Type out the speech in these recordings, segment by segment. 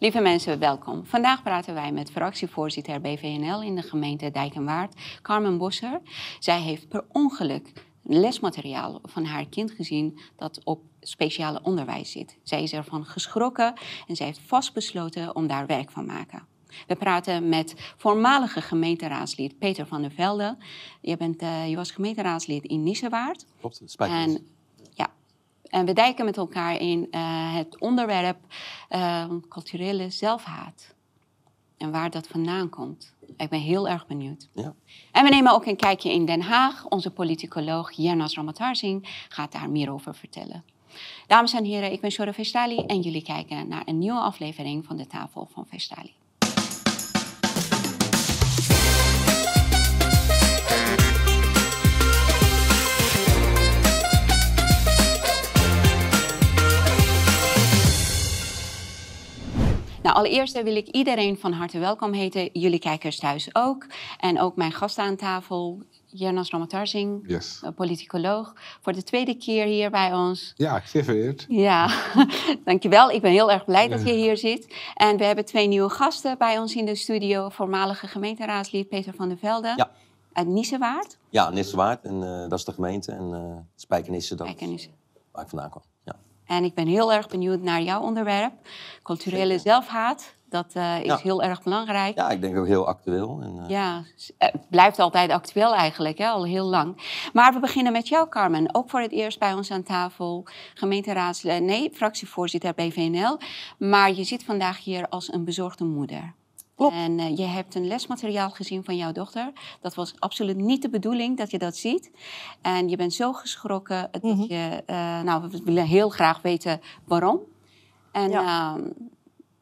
Lieve mensen, welkom. Vandaag praten wij met fractievoorzitter BVNL in de gemeente Dijk en Waard, Carmen Bosser. Zij heeft per ongeluk lesmateriaal van haar kind gezien dat op speciale onderwijs zit. Zij is ervan geschrokken en zij heeft vastbesloten om daar werk van te maken. We praten met voormalige gemeenteraadslid Peter van der Velde. Je, bent, uh, je was gemeenteraadslid in Nissewaard. Klopt, spijt En, en we dijken met elkaar in uh, het onderwerp uh, culturele zelfhaat. En waar dat vandaan komt. Ik ben heel erg benieuwd. Ja. En we nemen ook een kijkje in Den Haag. Onze politicoloog Jernas Ramatarsing gaat daar meer over vertellen. Dames en heren, ik ben Shora Vestali en jullie kijken naar een nieuwe aflevering van de Tafel van Vestali. Nou, allereerst wil ik iedereen van harte welkom heten. Jullie kijkers thuis ook. En ook mijn gast aan tafel, Jernas Ramatarsing, yes. politicoloog. Voor de tweede keer hier bij ons. Ja, zeer vereerd. Ja, dankjewel. Ik ben heel erg blij dat je hier zit. En we hebben twee nieuwe gasten bij ons in de studio. Voormalige gemeenteraadslid Peter van der Velde. Ja. Uit Nissewaard. Ja, Nissewaard. En uh, dat is de gemeente. En uh, Spijkenisse, dat Spijkenisse. waar ik vandaan kwam. En ik ben heel erg benieuwd naar jouw onderwerp. Culturele zelfhaat. Dat uh, is Ja. heel erg belangrijk. ja, ik denk ook heel actueel. En, uh, Ja, het blijft altijd actueel eigenlijk, hè, al heel lang. Maar we beginnen met jou, Carmen. Ook voor het eerst bij ons aan tafel. Gemeenteraads, eh, nee, fractievoorzitter BVNL. Maar je zit vandaag hier als een bezorgde moeder. Klopt. En uh, je hebt een lesmateriaal gezien van jouw dochter. Dat was absoluut niet de bedoeling dat je dat ziet. En je bent zo geschrokken dat Mhm. je... Uh, nou, we willen heel graag weten waarom. En Ja. uh,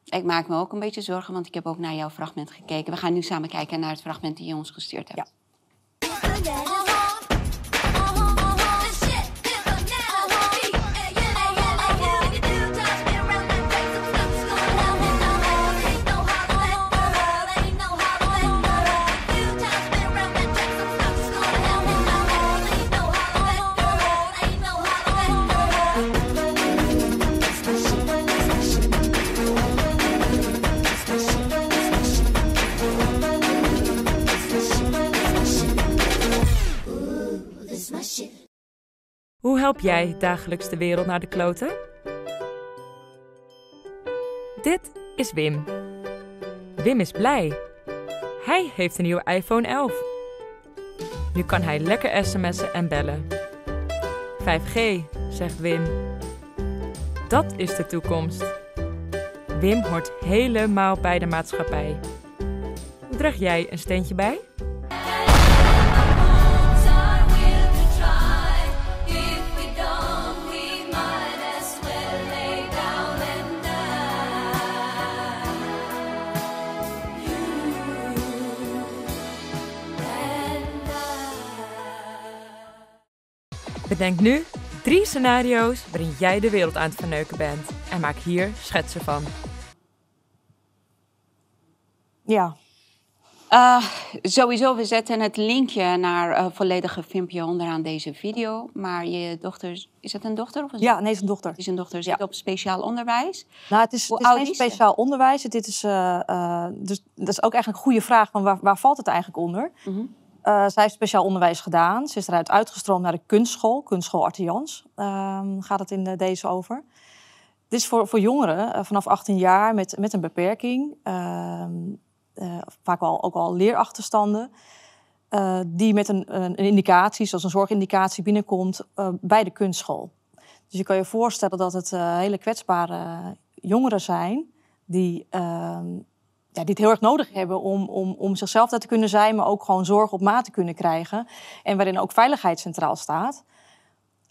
ik maak me ook een beetje zorgen, want ik heb ook naar jouw fragment gekeken. We gaan nu samen kijken naar het fragment die je ons gestuurd hebt. Ja. Help jij dagelijks de wereld naar de kloten? Dit is Wim. Wim is blij. Hij heeft een nieuwe iPhone 11. Nu kan hij lekker sms'en en bellen. 5G, zegt Wim. Dat is de toekomst. Wim hoort helemaal bij de maatschappij. Draag jij een steentje bij? Bedenk nu drie scenario's waarin jij de wereld aan het verneuken bent. En maak hier schetsen van. Ja, Uh, sowieso, we zetten het linkje naar een volledige filmpje onderaan deze video. Maar je dochter, is het een dochter of een ja nee, het is een dochter. Het is een dochter, zit Ja. op speciaal onderwijs. Nou, het is, Hoe het is oud geen is ze? speciaal onderwijs. Dit is, eh, eh, dus, dat is ook eigenlijk een goede vraag. Van waar, waar valt het eigenlijk onder? Mhm. Eh, zij heeft speciaal onderwijs gedaan. Ze is eruit uitgestroomd naar de kunstschool. Kunstschool Artians ehm, gaat het in deze over. Dit is voor, voor jongeren eh, vanaf 18 jaar met, met een beperking. ehm, eh, vaak wel ook al leerachterstanden. die met een, een indicatie, zoals een zorgindicatie, binnenkomt bij de kunstschool. Dus je kan je voorstellen dat het hele kwetsbare jongeren zijn die, ehm, ja, die het heel erg nodig hebben om, om, om zichzelf daar te kunnen zijn, maar ook gewoon zorg op maat te kunnen krijgen. En waarin ook veiligheid centraal staat.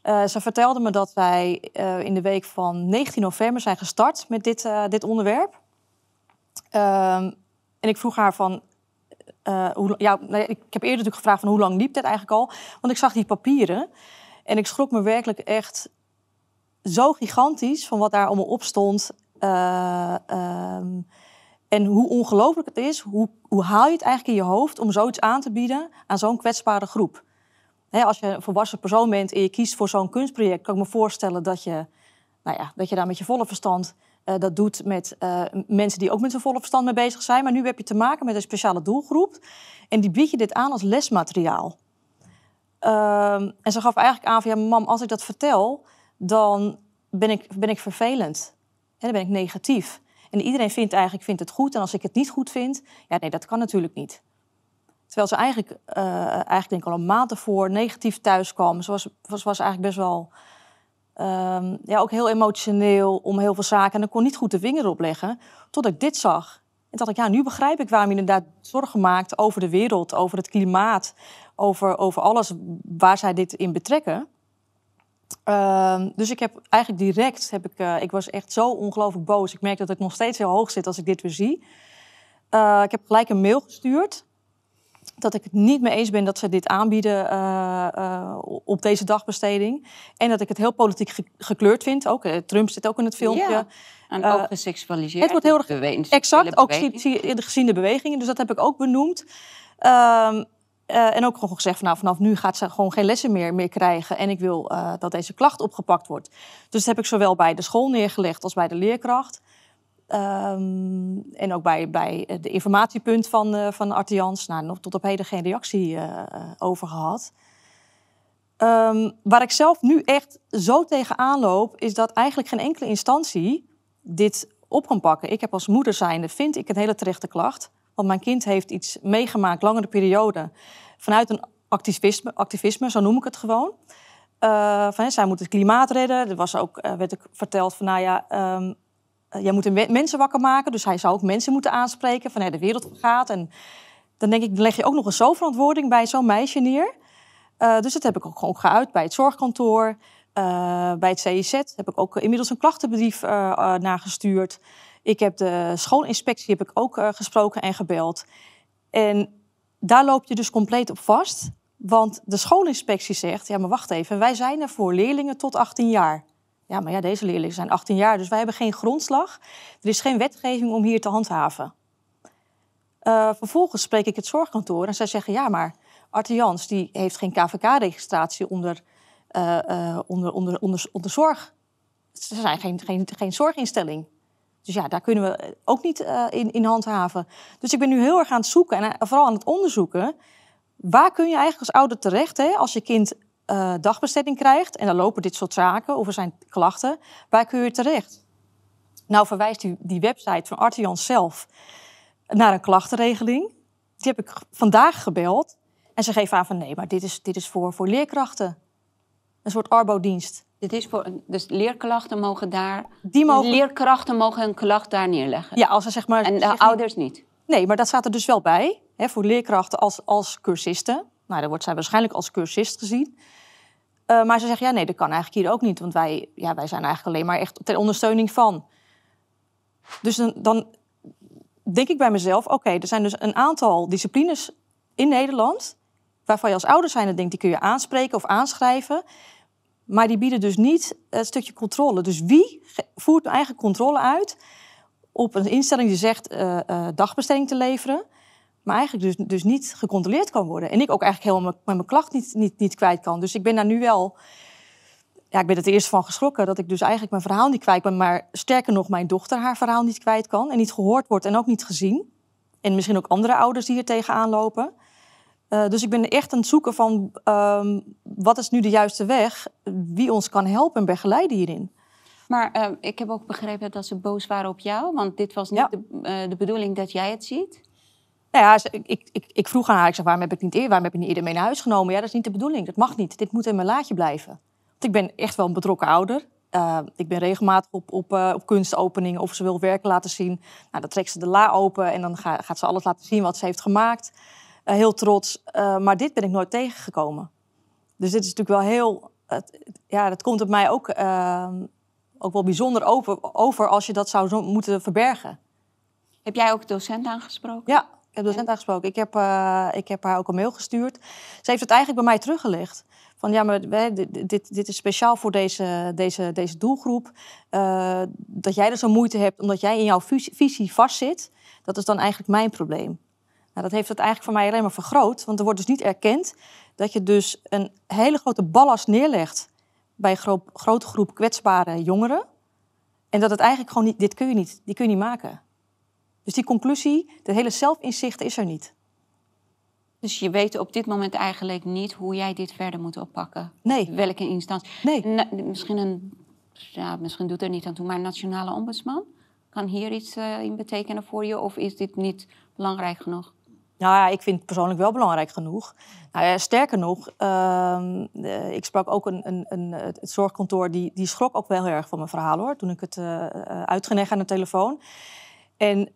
Eh, ze vertelde me dat wij eh, in de week van 19 november zijn gestart met dit, eh, dit onderwerp. Ehm, en ik vroeg haar van, hoe, ja, ik heb eerder natuurlijk gevraagd van hoe lang liep dit eigenlijk al? Want ik zag die papieren en ik schrok me werkelijk echt zo gigantisch van wat daar allemaal op stond. Eh, ehm, en hoe ongelooflijk het is, hoe, hoe haal je het eigenlijk in je hoofd om zoiets aan te bieden aan zo'n kwetsbare groep? Als je een volwassen persoon bent en je kiest voor zo'n kunstproject, kan ik me voorstellen dat je, nou ja, dat je daar met je volle verstand eh, dat doet met eh, mensen die ook met z'n volle verstand mee bezig zijn. Maar nu heb je te maken met een speciale doelgroep. En die bied je dit aan als lesmateriaal. Ehm, en ze gaf eigenlijk aan van, ja, mam, als ik dat vertel, dan ben ik, ben ik vervelend. Hè, dan ben ik negatief. En iedereen vindt eigenlijk vindt het goed. En als ik het niet goed vind, ja, nee, dat kan natuurlijk niet. Terwijl ze eigenlijk, eh, eigenlijk denk al een maand ervoor negatief thuiskwam. Ze was, was, was eigenlijk best wel ehm, ja, ook heel emotioneel om heel veel zaken. En ik kon niet goed de vinger erop leggen, tot ik dit zag. En dacht ik, ja, nu begrijp ik waarom je inderdaad zorgen maakt over de wereld, over het klimaat, over, over alles waar zij dit in betrekken. Ehm, dus ik heb eigenlijk direct, heb ik, eh, ik was echt zo ongelooflijk boos. Ik merk dat ik nog steeds heel hoog zit als ik dit weer zie. Eh, ik heb gelijk een mail gestuurd dat ik het niet mee eens ben dat ze dit aanbieden eh, op deze dagbesteding. En dat ik het heel politiek ge- gekleurd vind. Ook, Trump zit ook in het filmpje. Ja. En ook geseksualiseerd. het wordt heel erg- Exact, ook gezien de bewegingen. Dus dat heb ik ook benoemd. Ehm, eh, en ook gewoon gezegd, nou, vanaf nu gaat ze gewoon geen lessen meer, meer krijgen. En ik wil eh, dat deze klacht opgepakt wordt. Dus dat heb ik zowel bij de school neergelegd als bij de leerkracht. Ehm, en ook bij, bij eh, de informatiepunt van, eh van Artians. Nou, nog tot op heden geen reactie over gehad. Ehm, waar ik zelf nu echt zo tegenaan loop, is dat eigenlijk geen enkele instantie dit op kan pakken. Ik heb als moeder zijnde, vind ik een hele terechte klacht. Want mijn kind heeft iets meegemaakt, langere periode, vanuit een activisme, activisme zo noem ik het gewoon. Eh, van, hè, zij moet het klimaat redden. Er was ook, eh, werd ook verteld van, nou ja, eh, jij moet mensen wakker maken. Dus hij zou ook mensen moeten aanspreken van, hè, de wereld gaat. En dan denk ik, leg je ook nog eens zo verantwoording bij zo'n meisje neer. Dus dat heb ik ook gewoon geuit bij het zorgkantoor. Bij het CIZ heb ik ook inmiddels een klachtenbrief nagestuurd. Ik heb de schoolinspectie heb ik ook eh, gesproken en gebeld. En daar loop je dus compleet op vast. Want de schoolinspectie zegt, ja maar wacht even, wij zijn er voor leerlingen tot 18 jaar. Ja, maar ja, deze leerlingen zijn 18 jaar, dus wij hebben geen grondslag. Er is geen wetgeving om hier te handhaven. Eh, vervolgens spreek ik het zorgkantoor en zij zeggen, ja maar Arte Jans die heeft geen KVK-registratie onder, eh, eh, onder, onder, onder, onder zorg. Ze zijn geen, geen, geen zorginstelling. Dus ja, daar kunnen we ook niet eh, in, in handhaven. Dus ik ben nu heel erg aan het zoeken en eh, vooral aan het onderzoeken. Waar kun je eigenlijk als ouder terecht hè, als je kind eh, dagbesteding krijgt en dan lopen dit soort zaken of er zijn klachten? Waar kun je terecht? Nou verwijst die, die website van Artian zelf naar een klachtenregeling. Die heb ik vandaag gebeld. En ze geven aan van nee, maar dit is, dit is voor, voor leerkrachten. Een soort arbodienst. Dit is voor, dus leerklachten mogen daar... Die mogen, Leerkrachten mogen een klacht daar neerleggen. ja, als ze zeg maar... En de ouders niet. Nee, maar dat staat er dus wel bij. Hè, voor leerkrachten als, als cursisten. Nou, dan wordt zij waarschijnlijk als cursist gezien. Eh, maar ze zeggen, ja, nee, dat kan eigenlijk hier ook niet. Want wij, ja, wij zijn eigenlijk alleen maar echt ter ondersteuning van. Dus dan, dan denk ik bij mezelf, oké, er zijn dus een aantal disciplines in Nederland... waarvan je als ouder zijn denkt, die kun je aanspreken of aanschrijven... Maar die bieden dus niet het stukje controle. Dus wie voert eigenlijk controle uit op een instelling die zegt eh, dagbesteding te leveren, maar eigenlijk dus, dus niet gecontroleerd kan worden. En ik ook eigenlijk helemaal mijn, mijn klacht niet, niet, niet kwijt kan. Dus ik ben daar nu wel, ja, ik ben het eerst van geschrokken dat ik dus eigenlijk mijn verhaal niet kwijt ben, maar sterker nog, mijn dochter haar verhaal niet kwijt kan en niet gehoord wordt en ook niet gezien. En misschien ook andere ouders die hier tegenaan lopen. Eh, dus ik ben echt aan het zoeken van ehm, wat is nu de juiste weg, wie ons kan helpen en begeleiden hierin. Maar eh, ik heb ook begrepen dat ze boos waren op jou. Want dit was niet Ja. de, eh, de bedoeling dat jij het ziet. Nou ja, ze- ik, ik, ik vroeg aan haar, ik zei, waarom heb ik niet eerder, waarom heb je niet eerder mee naar huis genomen? Ja, dat is niet de bedoeling, dat mag niet. Dit moet in mijn laadje blijven. Want ik ben echt wel een betrokken ouder. Uh, ik ben regelmatig op, op, uh, op kunstopeningen of ze wil werken laten zien. Nou, dan trekt ze de la open en dan ga, gaat ze alles laten zien wat ze heeft gemaakt. Uh, heel trots. maar dit ben ik nooit tegengekomen. Dus dit is natuurlijk wel heel... ja, dat komt op mij ook, ehm, ook wel bijzonder over, over als je dat zou zo moeten verbergen. Heb jij ook docent aangesproken? Ja, ik heb docent aangesproken. Ik heb, uh, ik heb haar ook een mail gestuurd. Ze heeft het eigenlijk bij mij teruggelegd. Van ja, maar dit, dit, dit is speciaal voor deze, deze, deze doelgroep. Uh, dat jij er zo moeite hebt omdat jij in jouw visie vastzit. Dat is dan eigenlijk mijn probleem. Nou, dat heeft het eigenlijk voor mij alleen maar vergroot. Want er wordt dus niet erkend dat je dus een hele grote ballast neerlegt bij een gro grote groep kwetsbare jongeren. En dat het eigenlijk gewoon niet, dit kun je niet, die kun je niet maken. Dus die conclusie, dat hele zelfinzicht is er niet. Dus je weet op dit moment eigenlijk niet hoe jij dit verder moet oppakken. Nee, Welke instantie. nee. Na- misschien, een, ja, misschien doet er niet aan toe, maar een nationale ombudsman? Kan hier iets eh, in betekenen voor je? Of is dit niet belangrijk genoeg? Nou ja, ik vind het persoonlijk wel belangrijk genoeg. Nou ja, sterker nog, ehm, eh, ik sprak ook een, een, een, het zorgkantoor, die, die schrok ook wel heel erg van mijn verhaal hoor, toen ik het uitgelegd aan de telefoon. En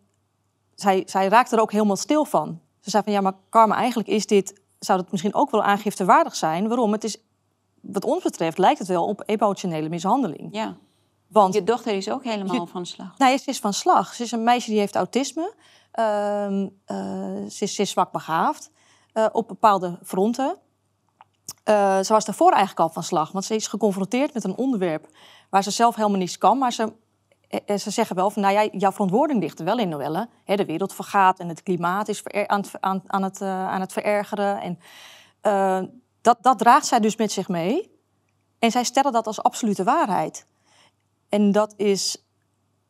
zij, zij raakte er ook helemaal stil van. Ze zei van ja, maar Karma, eigenlijk is dit, zou het misschien ook wel aangiftewaardig zijn. Waarom? Het is, wat ons betreft lijkt het wel op emotionele mishandeling. Ja. Want Je dochter is ook helemaal Je- van slag. Nee, ze is van slag. Ze is een meisje die heeft autisme. Ehm, eh, ze, is, zwak begaafd eh, op bepaalde fronten. Eh, ze was daarvoor eigenlijk al van slag, want ze is geconfronteerd met een onderwerp waar ze zelf helemaal niets kan. Maar ze, ze zeggen wel van, nou ja, jouw verantwoording ligt er wel in, Noelle. De wereld vergaat en het klimaat is aan, het, aan, aan, het, aan het verergeren. En, dat, dat draagt zij dus met zich mee. En zij stellen dat als absolute waarheid. En dat is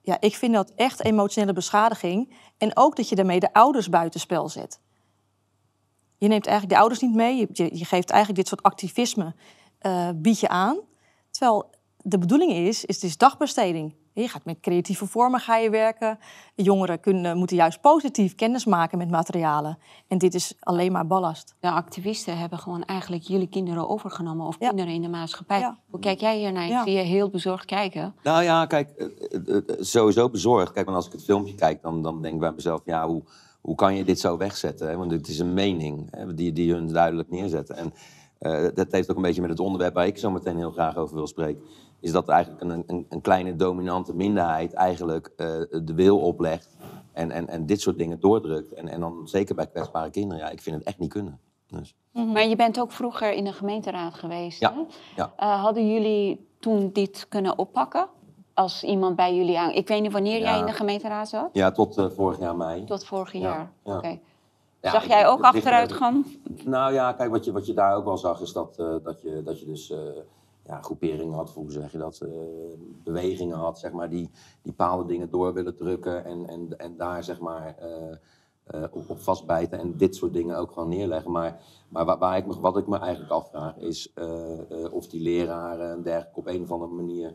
ja, ik vind dat echt emotionele beschadiging. En ook dat je daarmee de ouders buitenspel zet. Je neemt eigenlijk de ouders niet mee. Je, je, geeft eigenlijk dit soort activisme eh bied je aan. Terwijl de bedoeling is, is het is dagbesteding. Je gaat met creatieve vormen ga je werken. Jongeren kunnen, moeten juist positief kennis maken met materialen. En dit is alleen maar ballast. De activisten hebben gewoon eigenlijk jullie kinderen overgenomen of Ja. kinderen in de maatschappij. Ja. Hoe kijk jij hiernaar? Ik Ja. zie je heel bezorgd kijken. Nou ja, kijk, eh, eh, eh, sowieso bezorgd. Kijk, want als ik het filmpje kijk, dan, dan denk ik bij mezelf, ja, hoe, hoe kan je dit zo wegzetten? Hè? Want het is een mening hè, die, die hun duidelijk neerzetten. En eh, dat heeft ook een beetje met het onderwerp waar ik zo meteen heel graag over wil spreken. Is dat eigenlijk een, een, een kleine dominante minderheid eigenlijk eh, de wil oplegt en, en, en dit soort dingen doordrukt. En, en dan zeker bij kwetsbare kinderen, ja, ik vind het echt niet kunnen. Dus. Maar je bent ook vroeger in de gemeenteraad geweest. Ja, Hè? ja. Eh, hadden jullie toen dit kunnen oppakken? Als iemand bij jullie aan... Ik weet niet wanneer jij in de gemeenteraad zat? Ja, tot eh, vorig jaar mei. Tot vorig Ja, jaar. ja. Oké. Ja, Zag jij ook er- achteruitgang? Nou ja, kijk, wat je, wat je daar ook wel zag, is dat, dat, je, dat je dus ja, groeperingen had, hoe zeg je dat, eh, bewegingen had, zeg maar, die, die bepaalde dingen door willen drukken en, en, en daar, zeg maar, eh, eh, op, op vastbijten en dit soort dingen ook gewoon neerleggen. Maar, maar waar, waar ik me, wat ik me eigenlijk afvraag, is of die leraren en dergelijke op een of andere manier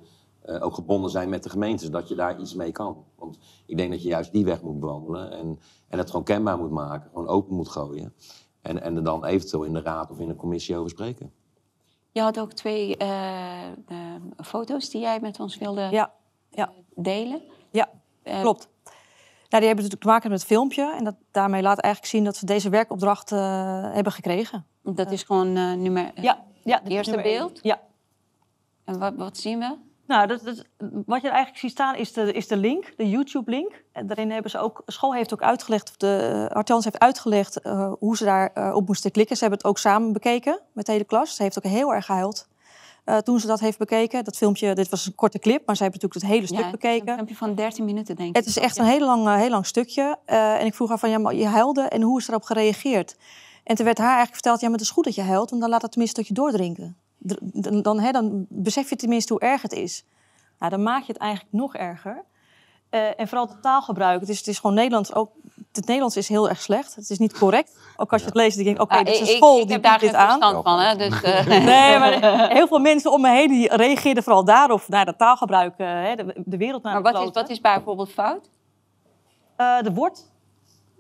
ook gebonden zijn met de gemeente, zodat je daar iets mee kan. Want ik denk dat je juist die weg moet bewandelen en, en het gewoon kenbaar moet maken, gewoon open moet gooien. En, en er dan eventueel in de raad of in een commissie over spreken. Je had ook twee eh, eh, foto's die jij met ons wilde Ja, ja, delen. ja. Eh, Klopt. Nou, die hebben natuurlijk te maken met het filmpje. En dat, daarmee laat eigenlijk zien dat ze deze werkopdracht eh, hebben gekregen. Dat is gewoon eh, nummer... Ja, ja Het eerste beeld? Ja. En wat, wat zien we? Nou, dat, dat, wat je eigenlijk ziet staan is de, is de link, de YouTube-link. En daarin hebben ze ook, school heeft ook uitgelegd, of de Artjans heeft uitgelegd eh, hoe ze daar eh, op moesten klikken. Ze hebben het ook samen bekeken met de hele klas. Ze heeft ook heel erg gehuild eh, toen ze dat heeft bekeken. Dat filmpje, dit was een korte clip, maar ze hebben natuurlijk het hele stuk Ja, bekeken. Een filmpje van 13 minuten, denk ik. Het is echt een heel lang, eh, heel lang stukje. Eh, en ik vroeg haar van, ja, maar je huilde en hoe is erop gereageerd? En toen werd haar eigenlijk verteld, ja, maar het is goed dat je huilt, want dan laat het tenminste tot je doordrinken. Dan, dan, hè, dan besef je tenminste hoe erg het is. Nou, dan maak je het eigenlijk nog erger. Eh, en vooral het taalgebruik. Het is, het is gewoon Nederlands ook. Het Nederlands is heel erg slecht. Het is niet correct. Ook als je het leest, denk ik, oké, Ah, dit is een school ik, die heb daar geen dit aan. verstand van, hè? Dus, eh, Nee, maar heel veel mensen om me heen die reageerden vooral daarop, naar dat taalgebruik, eh, hè, de, de wereld naar maar wat is, wat is bijvoorbeeld fout? Eh, de wordt,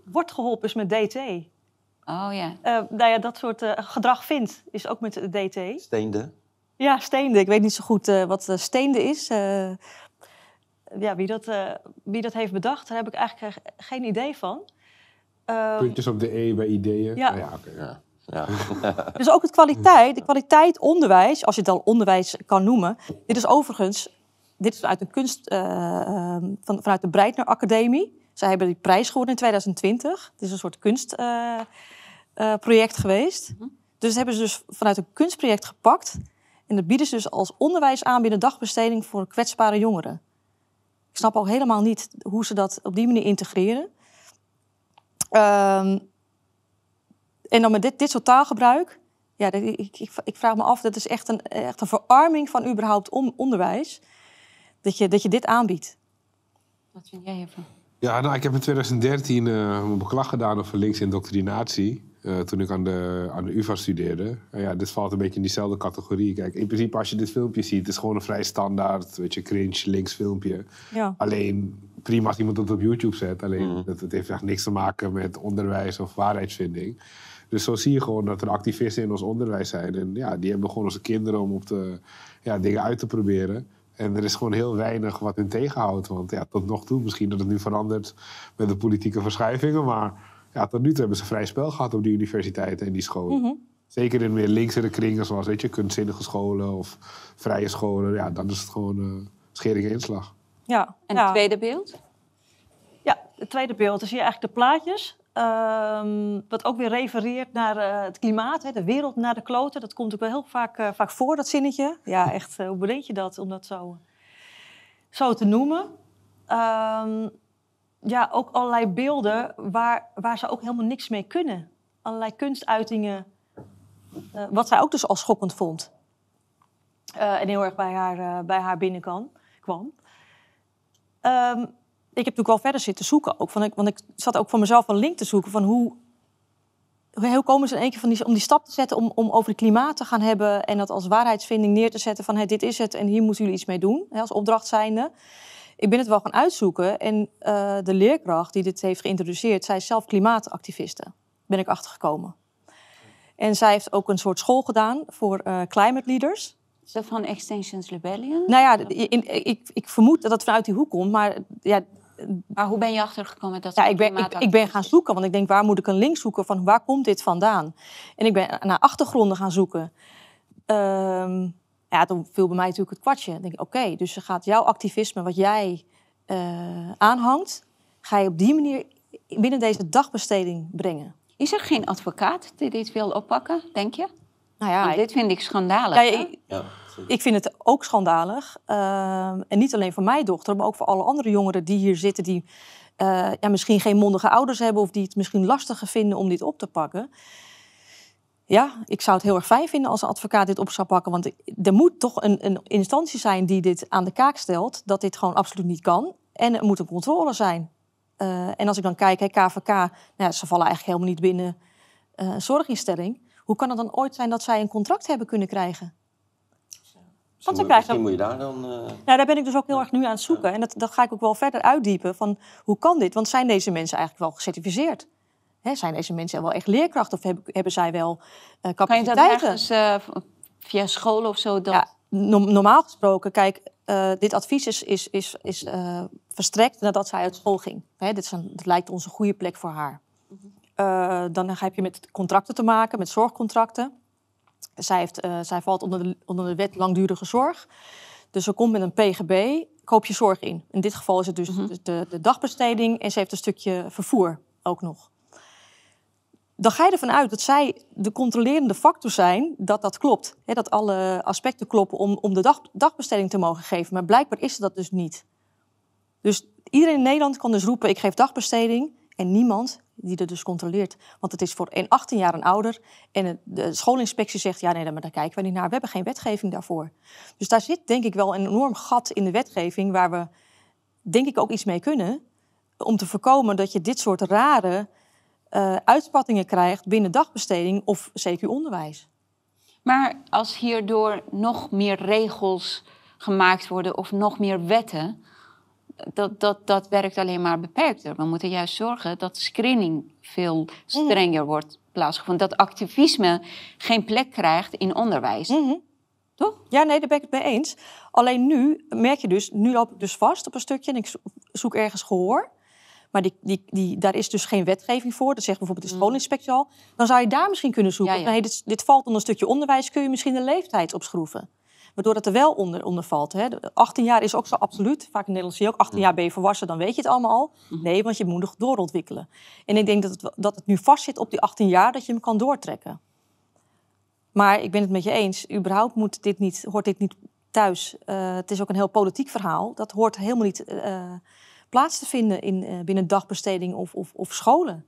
wordt geholpen is met DT. Oh ja. Eh, nou ja, dat soort eh, gedrag vindt, is ook met de DT. Steende. Ja, steende. Ik weet niet zo goed eh, wat steende is. Eh, ja, wie dat, eh, wie dat heeft bedacht, daar heb ik eigenlijk geen idee van. Eh, Puntjes op de E bij ideeën. Ja. Nou ja oké. Ja. Ja. dus ook het kwaliteit, de kwaliteit onderwijs, als je het al onderwijs kan noemen. Dit is overigens, dit is uit een kunst, eh, eh, van, vanuit de Breitner Academie. Zij hebben die prijs gewonnen in 2020. Het is een soort kunstproject geweest. Dus dat hebben ze dus vanuit een kunstproject gepakt. En dat bieden ze dus als onderwijs aan binnen dagbesteding voor kwetsbare jongeren. Ik snap ook helemaal niet hoe ze dat op die manier integreren. Ehm, en dan met dit, dit soort taalgebruik. Ja, dat- ik, ik, ik vraag me af, dat is echt een, echt een verarming van überhaupt on- onderwijs. dat je, dat je dit aanbiedt. Wat vind jij hiervan? Ja, nou, ik heb in 2013 uh, mijn beklag gedaan over linksindoctrinatie. Uh, toen ik aan de, aan de UvA studeerde. En ja, dit valt een beetje in diezelfde categorie. Kijk, in principe als je dit filmpje ziet, het is gewoon een vrij standaard, weet je, cringe links filmpje. Ja. Alleen prima als iemand het op YouTube zet. Alleen mm. het, het heeft echt niks te maken met onderwijs of waarheidsvinding. Dus zo zie je gewoon dat er activisten in ons onderwijs zijn. En ja, die hebben gewoon onze kinderen om op de, ja, dingen uit te proberen. En er is gewoon heel weinig wat hen tegenhoudt. Want ja, tot nog toe, misschien dat het nu verandert met de politieke verschuivingen. Maar ja, tot nu toe hebben ze vrij spel gehad op die universiteiten en die scholen. Mhm. Zeker in meer linksere kringen, zoals weet je, kunstzinnige scholen of vrije scholen. Ja, dan is het gewoon uh, schering en inslag. Ja. En ja. het tweede beeld? Ja, het tweede beeld. Dan zie je eigenlijk de plaatjes. Um, wat ook weer refereert naar uh, het klimaat, hè, de wereld naar de kloten. Dat komt ook wel heel vaak, uh, vaak voor, dat zinnetje. Ja, echt, uh, hoe bedenk je dat om dat zo, zo te noemen? Um, ja, ook allerlei beelden waar, waar ze ook helemaal niks mee kunnen. Allerlei kunstuitingen, wat zij ook dus al schokkend vond. en heel erg bij haar, bij haar binnenkwam. kwam. Um, ik heb natuurlijk wel verder zitten zoeken ook. Van ik, want ik zat ook voor mezelf een link te zoeken van hoe, hoe komen ze in één keer van die, om die stap te zetten om, om over het klimaat te gaan hebben en dat als waarheidsvinding neer te zetten van hey, dit is het en hier moeten jullie iets mee doen hè, als opdracht zijnde. Ik ben het wel gaan uitzoeken en uh, de leerkracht die dit heeft geïntroduceerd, zij is zelf klimaatactiviste, ben ik achtergekomen. En zij heeft ook een soort school gedaan voor uh, climate leaders. Is dat van Extinctions Rebellion? Nou ja, in, ik, ik vermoed dat dat vanuit die hoek komt, maar ja, maar hoe ben je achtergekomen dat ja, ik ben, ik, ik, ben gaan zoeken, want ik denk, waar moet ik een link zoeken van waar komt dit vandaan? En ik ben naar achtergronden gaan zoeken. Um, ja, toen viel bij mij natuurlijk het kwartje. Dan denk ik, oké, okay, dus je gaat jouw activisme, wat jij uh, aanhangt, ga je op die manier binnen deze dagbesteding brengen. Is er geen advocaat die dit wil oppakken, denk je? Nou ja, Want dit vind ik schandalig. Ja. Ik vind het ook schandalig. Uh, en niet alleen voor mijn dochter, maar ook voor alle andere jongeren die hier zitten, die uh, ja, misschien geen mondige ouders hebben of die het misschien lastiger vinden om dit op te pakken. Ja, ik zou het heel erg fijn vinden als een advocaat dit op zou pakken. Want er moet toch een, een instantie zijn die dit aan de kaak stelt, dat dit gewoon absoluut niet kan. En er moet een controle zijn. Uh, en als ik dan kijk, KVK, nou ja, ze vallen eigenlijk helemaal niet binnen een zorginstelling. Hoe kan het dan ooit zijn dat zij een contract hebben kunnen krijgen? Want moet je daar dan... Uh... Ja, daar ben ik dus ook heel erg nu aan het zoeken. En dat, dat ga ik ook wel verder uitdiepen. Van hoe kan dit? Want zijn deze mensen eigenlijk wel gecertificeerd? Hè, zijn deze mensen wel echt leerkracht? Of hebben, hebben zij wel uh, capaciteiten? Kan je dat ergens uh, via scholen of zo? Dat... Ja, no normaal gesproken, kijk, dit advies is, is, is, is verstrekt nadat zij uit school ging. Hè, dit, is een, dit lijkt ons een goede plek voor haar. -hmm. dan heb je met contracten te maken, met zorgcontracten. Zij, heeft, uh, zij valt onder de, onder de wet langdurige zorg. Dus ze komt met een PGB, koop je zorg in. In dit geval is het dus mm -hmm. de, de, dagbesteding en ze heeft een stukje vervoer ook nog. Dan ga je ervan uit dat zij de controlerende factor zijn dat dat klopt. Dat alle aspecten kloppen om, om de dag, dagbesteding te mogen geven. Maar blijkbaar is dat dus niet. Dus iedereen in Nederland kan dus roepen, ik geef dagbesteding. En niemand die er dus controleert. Want het is voor een 18 jaar en ouder. En de schoolinspectie zegt, ja nee, maar daar kijken we niet naar. We hebben geen wetgeving daarvoor. Dus daar zit denk ik wel een enorm gat in de wetgeving... waar we denk ik ook iets mee kunnen... om te voorkomen dat je dit soort rare uh, uitspattingen krijgt... binnen dagbesteding of CQ-onderwijs. Maar als hierdoor nog meer regels gemaakt worden... of nog meer wetten dat, dat, dat werkt alleen maar beperkter. We moeten juist zorgen dat screening veel strenger wordt plaatsgevonden. Dat activisme geen plek krijgt in onderwijs. Mm -hmm. Toch? Ja, nee, daar ben ik het mee eens. Alleen nu merk je dus, nu loop ik dus vast op een stukje en ik zoek ergens gehoor. Maar die, die, die, daar is dus geen wetgeving voor. Dat zegt bijvoorbeeld de schoolinspectie al. Dan zou je daar misschien kunnen zoeken. Ja, ja. Nee, dit, dit valt onder een stukje onderwijs. Kun je misschien de leeftijd opschroeven waardoor het er wel onder, onder valt. Hè. 18 jaar is ook zo absoluut. Vaak in Nederland zie je ook 18 jaar ben je volwassen, dan weet je het allemaal al. Nee, want je moet nog doorontwikkelen. En ik denk dat het, dat het nu vastzit op die 18 jaar, dat je hem kan doortrekken. Maar ik ben het met je eens, überhaupt moet dit niet, hoort dit niet thuis. Uh, het is ook een heel politiek verhaal. Dat hoort helemaal niet uh, plaats te vinden in, uh, binnen dagbesteding of, of, of scholen.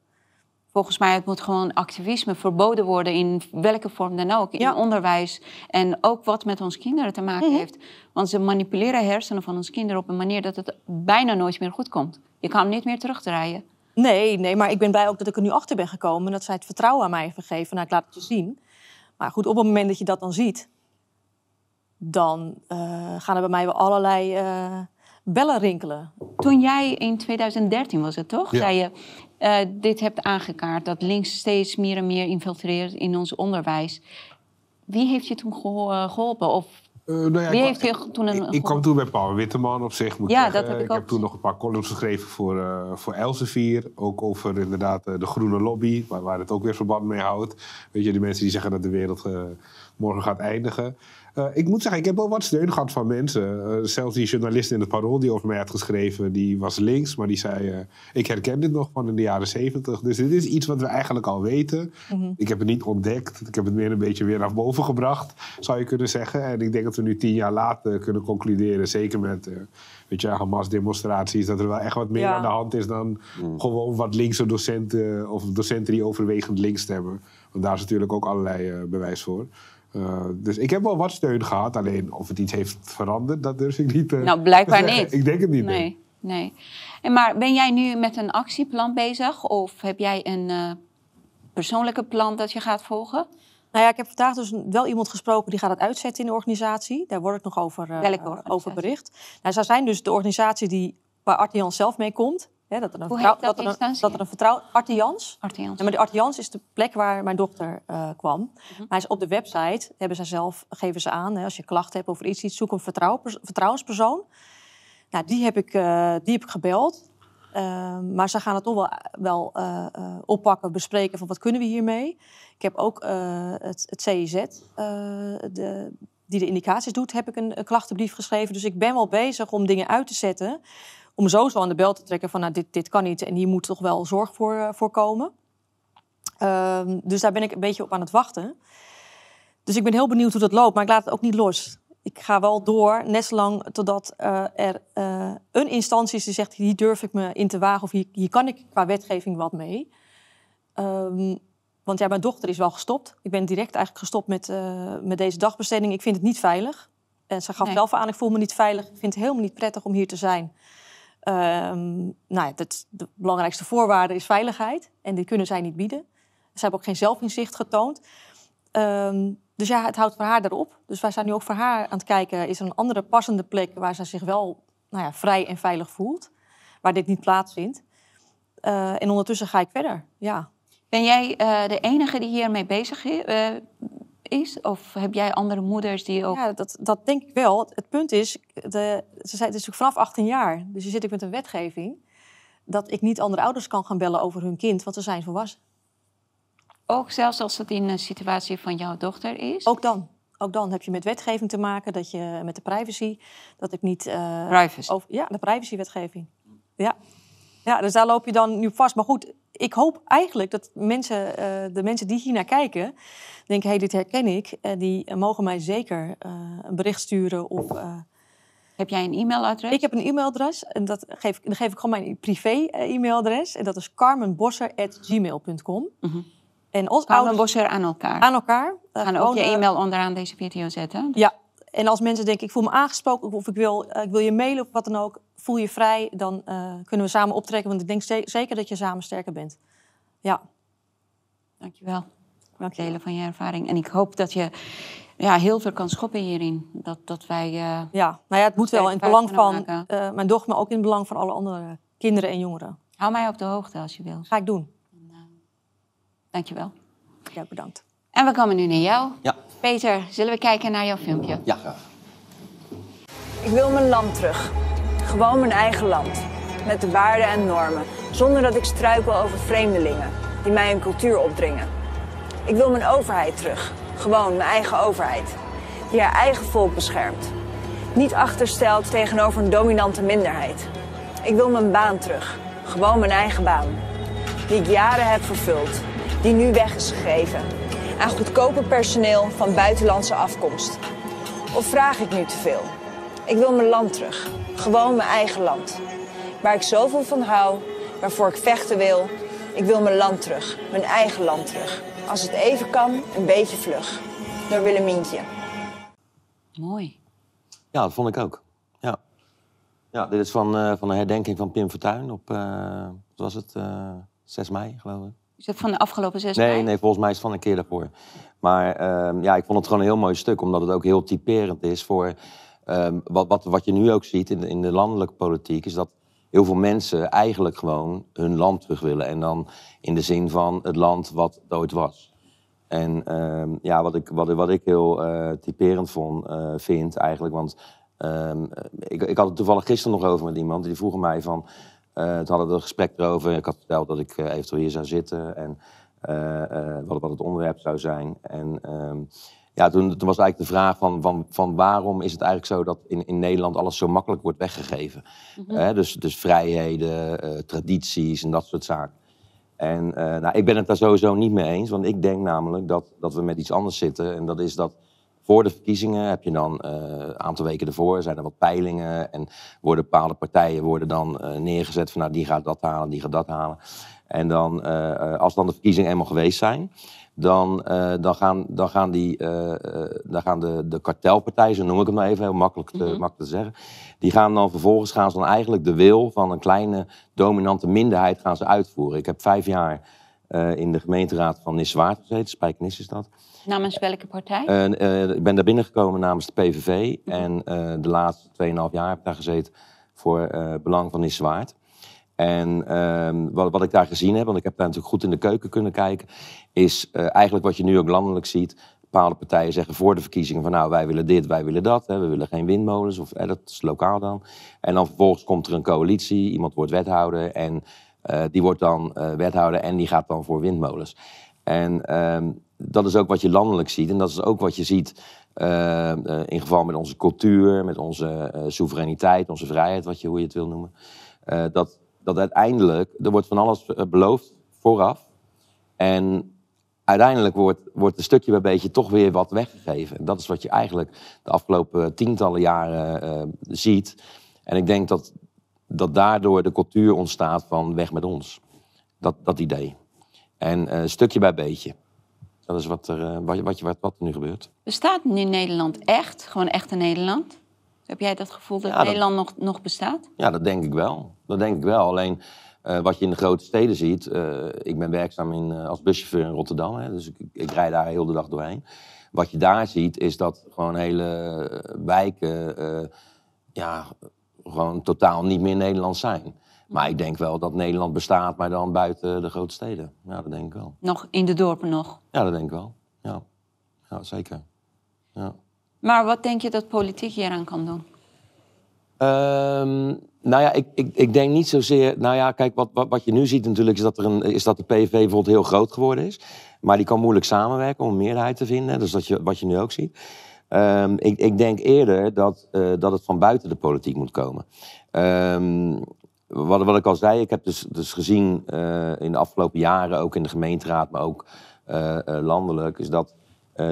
Volgens mij het moet gewoon activisme verboden worden in welke vorm dan ook. In Ja. onderwijs en ook wat met onze kinderen te maken Mhm. heeft. Want ze manipuleren hersenen van onze kinderen op een manier dat het bijna nooit meer goed komt. Je kan hem niet meer terugdraaien. Nee, nee, maar ik ben blij ook dat ik er nu achter ben gekomen. En dat zij het vertrouwen aan mij hebben gegeven. Nou, ik laat het je zien. Maar goed, op het moment dat je dat dan ziet... dan eh, gaan er bij mij wel allerlei eh, bellen rinkelen. Toen jij in 2013 was het toch? Ja. Zei je, eh, dit hebt aangekaart dat links steeds meer en meer infiltreert in ons onderwijs. Wie heeft je toen eh, geholpen? Of nou ja, wie ik, heeft je toen een... ik, ik kwam toen bij Paul Witteman op zich, moet Ja, ik dat heb ik ik ook heb toen nog een paar columns geschreven voor, eh voor Elsevier. Ook over inderdaad eh, de groene lobby, waar, waar het ook weer verband mee houdt. Weet je, die mensen die zeggen dat de wereld eh, morgen gaat eindigen. Eh, ik moet zeggen, ik heb wel wat steun gehad van mensen. Eh, zelfs die journalist in het Parool die over mij had geschreven, die was links. Maar die zei, eh, ik herken dit nog van in de jaren zeventig. Dus dit is iets wat we eigenlijk al weten. Ik heb het niet ontdekt. Ik heb het meer een beetje weer naar boven gebracht, zou je kunnen zeggen. En ik denk dat we nu tien jaar later kunnen concluderen, zeker met eh weet je, Hamas-demonstraties, dat er wel echt wat meer Ja. aan de hand is dan gewoon wat linkse docenten of docenten die overwegend links stemmen. Want daar is natuurlijk ook allerlei eh, bewijs voor. Eh, dus ik heb wel wat steun gehad. Alleen of het iets heeft veranderd, dat durf ik niet. eh, Nou, blijkbaar niet. Ik denk het niet. nee. Nee, nee. En maar ben jij nu met een actieplan bezig? Of heb jij een eh, persoonlijke plan dat je gaat volgen? Nou ja, ik heb vandaag dus wel iemand gesproken die gaat het uitzetten in de organisatie. Daar wordt het nog over, eh, organisatie? over bericht. Nou, zij zijn dus de organisatie die, waar Artians zelf mee komt. Hè, dat er een Hoe dat dat er een, dat er een vertrouw... Artians. Artians. Ja, maar de Artians is de plek waar mijn dochter eh, kwam. Mhm. Maar op de website hebben ze zelf, geven ze aan, hè, als je klachten hebt over iets, iets zoek een vertrouw, vertrouwenspersoon. Nou, die heb ik, eh, die heb ik gebeld. Ehm, maar ze gaan het toch wel, wel eh, eh, oppakken, bespreken van wat kunnen we hiermee. Ik heb ook eh, het, het CIZ, de, die de indicaties doet, heb ik een, klachtenbrief geschreven. Dus ik ben wel bezig om dingen uit te zetten. Om zo aan de bel te trekken van nou, dit, dit kan niet en hier moet toch wel zorg voor, voor komen. Ehm, dus daar ben ik een beetje op aan het wachten. Dus ik ben heel benieuwd hoe dat loopt, maar ik laat het ook niet los. Ik ga wel door, net zolang totdat eh, er eh, een instantie is die zegt... hier durf ik me in te wagen of hier, hier kan ik qua wetgeving wat mee. Ehm, want ja, mijn dochter is wel gestopt. Ik ben direct eigenlijk gestopt met, eh, met deze dagbesteding. Ik vind het niet veilig. En ze gaf Nee. zelf aan, ik voel me niet veilig. Ik vind het helemaal niet prettig om hier te zijn. Ehm, nou ja, dat, de belangrijkste voorwaarde is veiligheid. En die kunnen zij niet bieden. Ze hebben ook geen zelfinzicht getoond. Ehm, dus ja, het houdt voor haar daarop. Dus wij zijn nu ook voor haar aan het kijken... is er een andere passende plek waar ze zich wel nou ja, vrij en veilig voelt. Waar dit niet plaatsvindt. Eh, en ondertussen ga ik verder, ja. Ben jij eh, de enige die hiermee bezig eh, is? Of heb jij andere moeders die ook... Ja, dat, dat denk ik wel. Het punt is, de, ze zei, het is vanaf 18 jaar. Dus je zit ook met een wetgeving... dat ik niet andere ouders kan gaan bellen over hun kind... want ze zijn volwassen. Ook zelfs als het in een situatie van jouw dochter is? Ook dan. Ook dan heb je met wetgeving te maken, dat je met de privacy, dat ik niet. eh, Privacy. over, ja, de privacywetgeving. Ja. ja, dus daar loop je dan nu vast. Maar goed, ik hoop eigenlijk dat mensen, eh, de mensen die hier naar kijken, denken: hé, hey, dit herken ik. En die eh, mogen mij zeker een bericht sturen. Of, Heb jij een e-mailadres? ik heb een e-mailadres en dat geef, ik- dan geef ik gewoon mijn privé-e-mailadres. En dat is carmenbosser.gmail.com. Mhm. En als Carmen ouders Bosser aan elkaar. aan elkaar. We gaan ook je eh, e-mail onderaan deze video zetten. Ja, en als mensen denken, ik voel me aangesproken of ik wil, eh, ik wil je mailen of wat dan ook, voel je vrij, dan eh, kunnen we samen optrekken. Want ik denk ze- zeker dat je samen sterker bent. Ja, Dankjewel voor het delen van je ervaring. En ik hoop dat je ja, heel veel kan schoppen hierin. Dat, dat wij... ja. Nou ja, het moet wel in het belang van mijn dochter, maar ook in het belang van alle andere kinderen en jongeren. hou mij op de hoogte als je wil. Ga ik doen. Dankjewel. Ja, bedankt. En we komen nu naar jou. Ja, Peter, zullen we kijken naar jouw filmpje? ja graag. Ik wil mijn land terug. Gewoon mijn eigen land. Met de waarden en normen. Zonder dat ik struikel over vreemdelingen die mij hun cultuur opdringen. Ik wil mijn overheid terug. Gewoon mijn eigen overheid. Die haar eigen volk beschermt. Niet achterstelt tegenover een dominante minderheid. Ik wil mijn baan terug. Gewoon mijn eigen baan. Die ik jaren heb vervuld. Die nu weg is gegeven. Aan goedkope personeel van buitenlandse afkomst. Of vraag ik nu te veel? Ik wil mijn land terug. Gewoon mijn eigen land. Waar ik zoveel van hou, waarvoor ik vechten wil, Ik wil mijn land terug, mijn eigen land terug. Als het even kan, een beetje vlug. Door Willemientje. Mooi. Ja, dat vond ik ook. Ja, ja dit is van, eh, van een herdenking van Pim Fortuyn op, eh, wat was het, eh 6 mei geloof ik. Is dat van de afgelopen zes Nee, mei? nee, volgens mij is het van een keer daarvoor. Maar ehm, ja, ik vond het gewoon een heel mooi stuk, omdat het ook heel typerend is voor ehm, wat, wat, wat je nu ook ziet in de, in de landelijke politiek, is dat heel veel mensen eigenlijk gewoon hun land terug willen. En dan in de zin van het land wat het ooit was. En ehm, ja, wat ik, wat, wat ik heel eh, typerend vond, eh, vind eigenlijk, want ik, ik had het toevallig gisteren nog over met iemand, die vroeg mij van, eh het hadden we een gesprek erover, ik had verteld dat ik eh, eventueel hier zou zitten en eh, wat, wat het onderwerp zou zijn. En ehm, ja, toen, toen was eigenlijk de vraag van, van, van waarom is het eigenlijk zo dat in, in Nederland alles zo makkelijk wordt weggegeven? Hè, dus, dus vrijheden, tradities en dat soort zaken. En nou, ik ben het daar sowieso niet mee eens, want ik denk namelijk dat, dat we met iets anders zitten. En dat is dat voor de verkiezingen heb je dan eh, een aantal weken ervoor, zijn er wat peilingen en worden bepaalde partijen worden dan eh, neergezet van nou die gaat dat halen, die gaat dat halen. En dan, eh, als dan de verkiezingen eenmaal geweest zijn, dan, dan, gaan, dan gaan, die, dan gaan de, de kartelpartijen, zo noem ik het maar even, heel makkelijk te, makkelijk te zeggen, die gaan dan vervolgens gaan ze dan eigenlijk de wil van een kleine dominante minderheid gaan ze uitvoeren. Ik heb vijf jaar in de gemeenteraad van Niswaard gezeten, Spijkenis is dat. Namens welke partij? Eh, eh, ik ben daar binnengekomen namens de PVV. En eh, de laatste 2,5 jaar heb ik daar gezeten voor Belang van Niswaard. En ehm, wat, wat ik daar gezien heb, want ik heb daar natuurlijk goed in de keuken kunnen kijken, is eigenlijk wat je nu ook landelijk ziet. Bepaalde partijen zeggen voor de verkiezingen van nou wij willen dit, wij willen dat. Hè, we willen geen windmolens, of eh, dat is lokaal dan. En dan vervolgens komt er een coalitie, iemand wordt wethouder en die wordt dan eh, wethouder en die gaat dan voor windmolens. En ehm, dat is ook wat je landelijk ziet. En dat is ook wat je ziet eh, eh, in geval met onze cultuur, met onze eh, soevereiniteit, onze vrijheid, wat je, hoe je het wil noemen. Eh, dat, dat uiteindelijk, er wordt van alles beloofd vooraf. En uiteindelijk wordt, wordt een stukje bij beetje toch weer wat weggegeven. En dat is wat je eigenlijk de afgelopen tientallen jaren ziet. En ik denk dat, dat daardoor de cultuur ontstaat van weg met ons. Dat, dat idee. En eh, stukje bij beetje. Dat is wat er, eh, wat, wat, wat, wat er nu gebeurt. Bestaat nu Nederland echt? Gewoon echt een Nederland? Heb jij dat gevoel dat Ja, dat- Nederland nog, nog bestaat? Ja, dat denk ik wel. Dat denk ik wel. Alleen eh, wat je in de grote steden ziet. ik ben werkzaam in, als buschauffeur in Rotterdam. Hè, dus ik, ik rijd daar heel de dag doorheen. Wat je daar ziet is dat gewoon hele wijken. ja, gewoon totaal niet meer Nederlands zijn. Maar ik denk wel dat Nederland bestaat, maar dan buiten de grote steden. Ja, dat denk ik wel. Nog in de dorpen nog? Ja, dat denk ik wel. Ja, ja zeker. Ja. Maar wat denk je dat politiek hieraan kan doen? Ehm, nou ja, ik, ik, ik denk niet zozeer. Nou ja, kijk, wat, wat, wat je nu ziet natuurlijk is dat, er een, is dat de PVV bijvoorbeeld heel groot geworden is. Maar die kan moeilijk samenwerken om een meerderheid te vinden. Dus dat je, wat je nu ook ziet. Ehm, ik, ik denk eerder dat, eh, dat het van buiten de politiek moet komen. Ehm, wat, wat ik al zei, ik heb dus, dus gezien eh, in de afgelopen jaren, ook in de gemeenteraad, maar ook eh, eh, landelijk, is dat,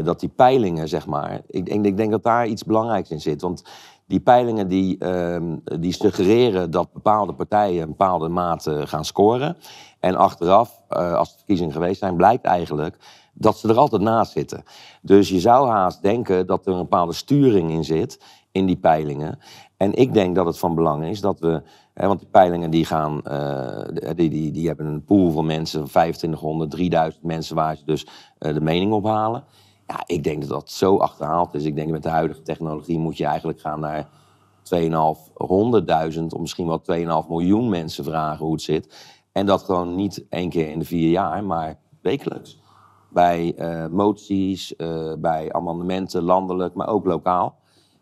dat die peilingen, zeg maar, ik, denk- ik denk dat daar iets belangrijks in zit. Want die peilingen die, ehm, die suggereren dat bepaalde partijen een bepaalde mate gaan scoren. En achteraf, als de verkiezingen geweest zijn, blijkt eigenlijk dat ze er altijd naast zitten. Dus je zou haast denken dat er een bepaalde sturing in zit in die peilingen. En ik denk dat het van belang is dat we. Want die peilingen die gaan. eh, die, die, die hebben een pool van mensen, 2500, 3000 mensen waar ze dus eh, de mening ophalen. Ja, ik denk dat dat zo achterhaald is. Ik denk met de huidige technologie moet je eigenlijk gaan naar 2.500.000 of misschien wel 2,5 miljoen mensen vragen hoe het zit. En dat gewoon niet één keer in de vier jaar, maar wekelijks. Bij eh, moties, bij amendementen, landelijk, maar ook lokaal.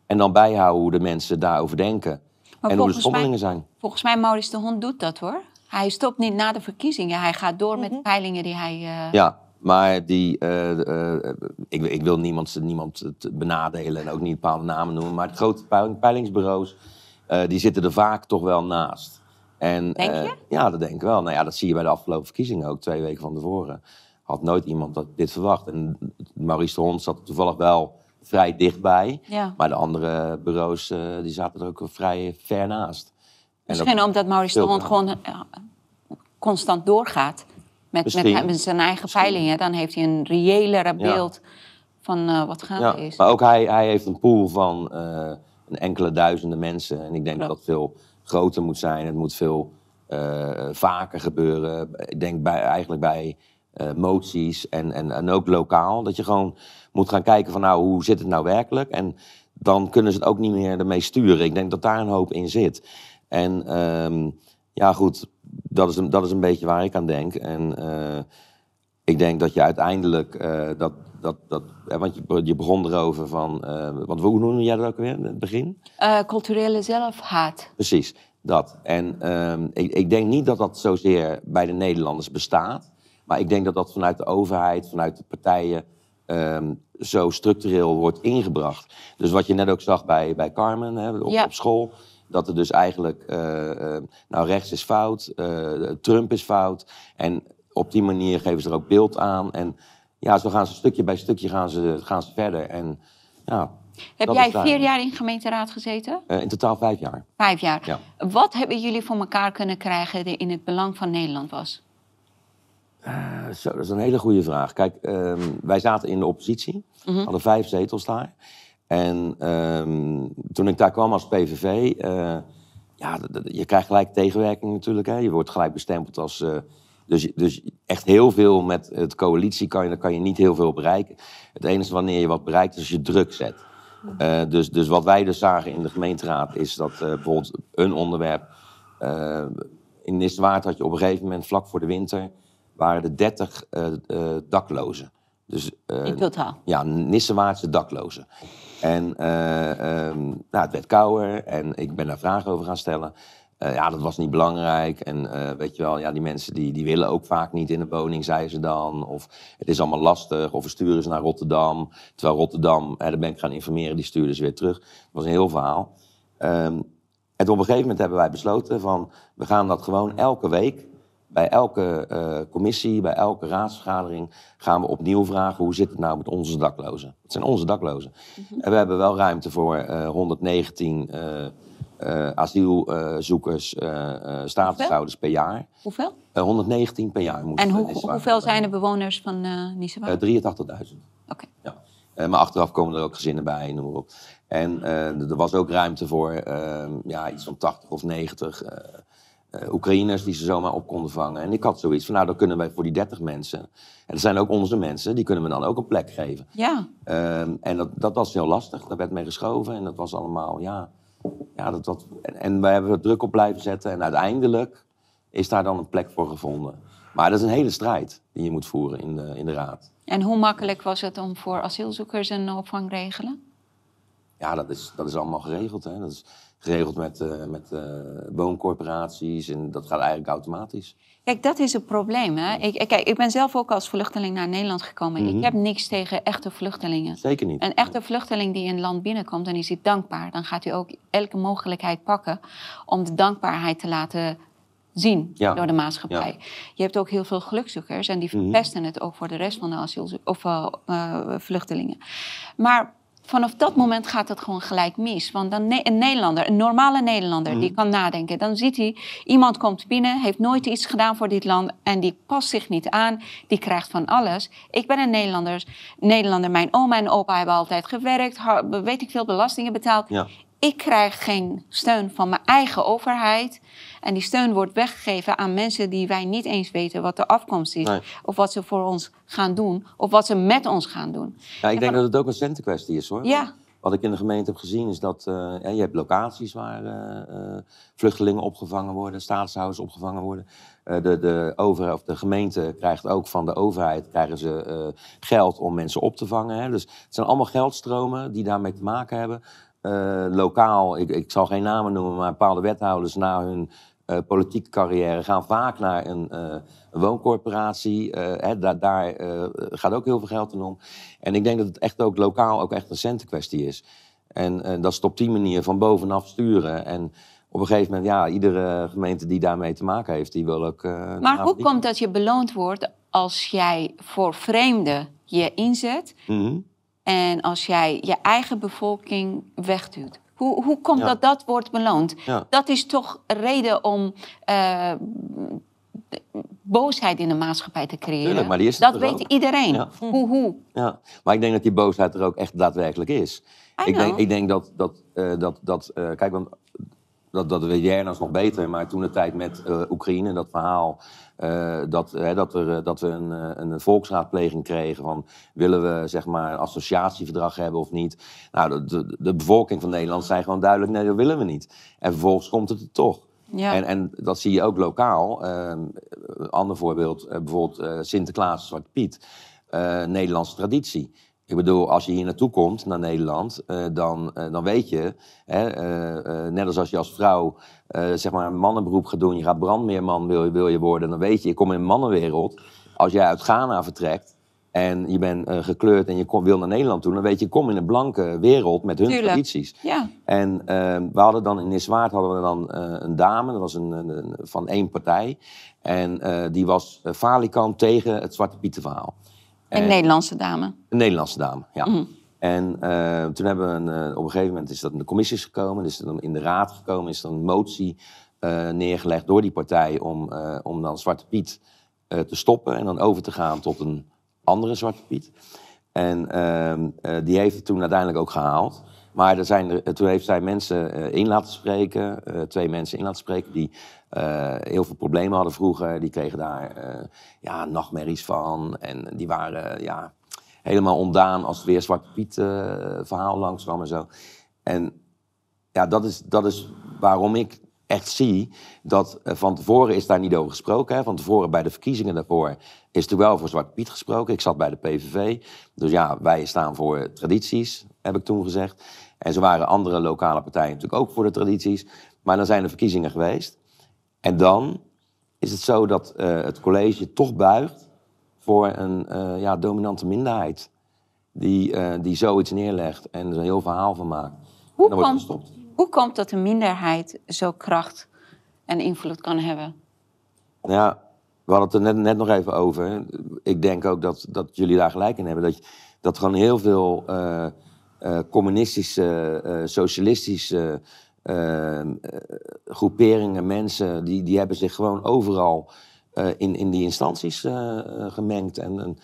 En dan bijhouden hoe de mensen daarover denken. Maar en hoe de zijn. Volgens mij, Maurice de Hond doet dat hoor. Hij stopt niet na de verkiezingen. Hij gaat door met peilingen die hij... eh, Ja, maar die, eh, eh, ik, ik wil niemand, niemand benadelen en ook niet bepaalde namen noemen. Maar de grote peil- peilingsbureaus, eh, die zitten er vaak toch wel naast. En, Denk eh, je? ja, dat denk ik wel. Nou ja, dat zie je bij de afgelopen verkiezingen ook, twee weken van tevoren. Had nooit iemand dat, dit verwacht. En Maurice de Hond zat toevallig wel vrij dichtbij. Ja. Maar de andere bureaus, eh, die zaten er ook vrij ver naast. En Misschien dat- omdat Maurice graag. gewoon eh, constant doorgaat. met, met zijn eigen Misschien. peilingen, dan heeft hij een reëlere Ja. beeld van eh, wat gaande Ja, is. maar ook hij, hij heeft een pool van een enkele duizenden mensen. En ik denk Klopt. dat het veel groter moet zijn. Het moet veel vaker gebeuren. Ik denk bij, eigenlijk bij moties en, en, en ook lokaal. Dat je gewoon moet gaan kijken van nou, hoe zit het nou werkelijk? En dan kunnen ze het ook niet meer ermee sturen. Ik denk dat daar een hoop in zit. En ehm, ja, goed, dat is, een, dat is een beetje waar ik aan denk. En eh, ik denk dat je uiteindelijk eh, dat. dat, dat eh, want je, je begon erover van. want hoe noemde jij dat ook weer in het begin? Culturele zelfhaat. Precies, dat. En ehm, ik, ik denk niet dat dat zozeer bij de Nederlanders bestaat. Maar ik denk dat dat vanuit de overheid, vanuit de partijen. Ehm, zo structureel wordt ingebracht. Dus wat je net ook zag bij, bij Carmen hè, op, Ja. op school. Dat er dus eigenlijk. eh, eh, nou, rechts is fout, eh, Trump is fout. En op die manier geven ze er ook beeld aan. En ja, zo gaan ze stukje bij stukje gaan ze, gaan ze verder. En ja, Heb jij vier jaar in gemeenteraad gezeten? In totaal vijf jaar. Vijf jaar. Ja. Wat hebben jullie voor elkaar kunnen krijgen die in het belang van Nederland was? Eh, Zo, dat is een hele goede vraag. Kijk, ehm, wij zaten in de oppositie, hadden vijf zetels daar. En ehm, toen ik daar kwam als PVV, eh, ja, d- d- je krijgt gelijk tegenwerking natuurlijk. Hè. Je wordt gelijk bestempeld als. eh, dus, dus echt heel veel met het coalitie kan je, kan je niet heel veel bereiken. Het enige wanneer je wat bereikt is als je druk zet. Dus, dus wat wij dus zagen in de gemeenteraad is dat bijvoorbeeld een onderwerp. in Niswaard had je op een gegeven moment, vlak voor de winter, waren er 30 eh, eh, daklozen. Dus, eh, In totaal. ja, Nissewaardse daklozen. En ehm, nou, het werd kouder en ik ben daar vragen over gaan stellen. Ja, dat was niet belangrijk. En weet je wel, ja, die mensen die, die willen ook vaak niet in een woning, zeiden ze dan. Of het is allemaal lastig. Of we sturen ze naar Rotterdam. Terwijl Rotterdam, daar ben ik gaan informeren, die stuurden ze weer terug. Dat was een heel verhaal. Ehm, en op een gegeven moment hebben wij besloten van... we gaan dat gewoon elke week... bij elke eh, commissie, bij elke raadsvergadering... gaan we opnieuw vragen hoe zit het nou met onze daklozen. Het zijn onze daklozen. En we hebben wel ruimte voor eh, 119 eh, asielzoekers, statushouders per jaar. Hoeveel? Eh, 119 per jaar moeten En hoe, hoeveel zijn de bewoners van uh, Nissewaard? Eh, 83.000. Oké. Ja. Maar achteraf komen er ook gezinnen bij, noem maar op. En er was ook ruimte voor eh, ja, iets van 80 of 90 eh, eh, Oekraïners die ze zomaar op konden vangen. En ik had zoiets van, nou dan kunnen wij voor die 30 mensen... en dat zijn ook onze mensen, die kunnen we dan ook een plek geven. Ja. Ehm, en dat, dat was heel lastig, daar werd mee geschoven en dat was allemaal, ja... ja dat, dat, en, en wij hebben er druk op blijven zetten en uiteindelijk is daar dan een plek voor gevonden. Maar dat is een hele strijd die je moet voeren in de, in de raad. En hoe makkelijk was het om voor asielzoekers een opvang te regelen? Ja, dat is, dat is allemaal geregeld. Hè. Dat is geregeld met, eh, met eh, wooncorporaties en dat gaat eigenlijk automatisch. Kijk, dat is het probleem. Hè? Ik, ik- kijk, ik ben zelf ook als vluchteling naar Nederland gekomen. Mhm. Ik heb niks tegen echte vluchtelingen. Zeker niet. Een echte vluchteling die in een land binnenkomt, dan is hij dankbaar. Dan gaat hij ook elke mogelijkheid pakken om de dankbaarheid te laten zien Ja. door de maatschappij. Je hebt ook heel veel gelukzoekers en die Mhm. verpesten het ook voor de rest van de of, eh, vluchtelingen. Maar vanaf dat moment gaat het gewoon gelijk mis. Want dan een Nederlander, een normale Nederlander, Mhm. die kan nadenken. Dan ziet hij, iemand komt binnen, heeft nooit iets gedaan voor dit land... en die past zich niet aan, die krijgt van alles. Ik ben een Nederlander, Nederlander. mijn oma en opa hebben altijd gewerkt... weet ik veel, belastingen betaald. Ja. Ik krijg geen steun van mijn eigen overheid. En die steun wordt weggegeven aan mensen die wij niet eens weten wat de afkomst is. Nee. Of wat ze voor ons gaan doen. Of wat ze met ons gaan doen. Ja, ik denk dat het ook een centenkwestie is hoor. Ja. Wat ik in de gemeente heb gezien is dat eh, ja, je hebt locaties waar eh, eh, vluchtelingen opgevangen worden, statushouders opgevangen worden. Eh, de, de, over, of de gemeente krijgt ook van de overheid krijgen ze, geld om mensen op te vangen. Hè. Dus het zijn allemaal geldstromen die daarmee te maken hebben. Lokaal, ik, ik zal geen namen noemen, maar bepaalde wethouders na hun eh, politieke carrière gaan vaak naar een, eh, een wooncorporatie. Eh, hè, daar daar gaat ook heel veel geld in om. En ik denk dat het echt ook lokaal ook echt een centenkwestie is. En dat is op die manier van bovenaf sturen. En op een gegeven moment, ja, iedere gemeente die daarmee te maken heeft, die wil ook. Maar hoe komt dat je beloond wordt als jij voor vreemden je inzet... Mhm. en als jij je eigen bevolking wegduwt? Hoe, hoe komt Ja. dat dat wordt beloond? Ja. Dat is toch reden om eh, boosheid in de maatschappij te creëren. Tuurlijk, maar die is dat weet ook? iedereen. Ja. Hoe, hoe. Ja, maar ik denk dat die boosheid er ook echt daadwerkelijk is. Ik denk, ik denk dat, dat, eh, dat, dat eh, kijk, want dat, dat weet jij nog beter, maar toen de tijd met eh, Oekraïne, dat verhaal, eh, dat, hè, dat, er, eh, dat we een, een volksraadpleging kregen van willen we zeg maar een associatieverdrag hebben of niet. Nou, de, de, de bevolking van Nederland zei gewoon duidelijk nee, dat willen we niet. En vervolgens komt het er toch. Ja. En, en dat zie je ook lokaal. Ehm, een ander voorbeeld, bijvoorbeeld eh, Sinterklaas, Zwarte Piet. Nederlandse traditie. Ik bedoel, als je hier naartoe komt, naar Nederland, eh, dan, eh, dan weet je, hè, eh, net als als je als vrouw zeg maar een mannenberoep gaat doen, je gaat brandmeerman wil je, wil je worden, dan weet je, je komt in een mannenwereld. Als jij uit Ghana vertrekt en je bent gekleurd en je kom, wil naar Nederland toe, dan weet je, je komt in een blanke wereld met hun Tuurlijk. tradities. Ja. En we hadden dan in Niswaard hadden we dan een dame, dat was een, van één partij. En die was falikant tegen het Zwarte Pieten verhaal. Een En- Nederlandse dame. Een Nederlandse dame, ja. Mhm. En eh, toen hebben we een, eh, op een gegeven moment is dat in de commissies gekomen, is dan in de raad gekomen, is er een motie eh, neergelegd door die partij om, om dan Zwarte Piet te stoppen en dan over te gaan tot een andere Zwarte Piet. En ehm, eh, die heeft het toen uiteindelijk ook gehaald. Maar er zijn er, toen heeft zij mensen in laten spreken, twee mensen in laten spreken, die eh, heel veel problemen hadden vroeger. Die kregen daar eh, ja, nachtmerries van. En die waren ja, helemaal ontdaan als het weer Zwarte Piet eh, verhaal langskwam en zo. En ja, dat is, dat is waarom ik echt zie dat van tevoren is daar niet over gesproken. Hè. Van tevoren bij de verkiezingen daarvoor is er wel voor Zwarte Piet gesproken. Ik zat bij de PVV. Dus ja, wij staan voor tradities, heb ik toen gezegd. En zo waren andere lokale partijen natuurlijk ook voor de tradities. Maar dan zijn er verkiezingen geweest. En dan is het zo dat eh, het college toch buigt voor een eh, ja, dominante minderheid. Die, eh, die zoiets neerlegt en er een heel verhaal van maakt. Hoe dan komt-. Hoe komt dat een minderheid zo kracht en invloed kan hebben? Nou Ja, we hadden het er net, net nog even over. Ik denk ook dat, dat jullie daar gelijk in hebben. Dat, dat gewoon heel veel communistische, socialistische groeperingen, mensen, die, die hebben zich gewoon overal eh, in, in die instanties eh, eh, gemengd. En,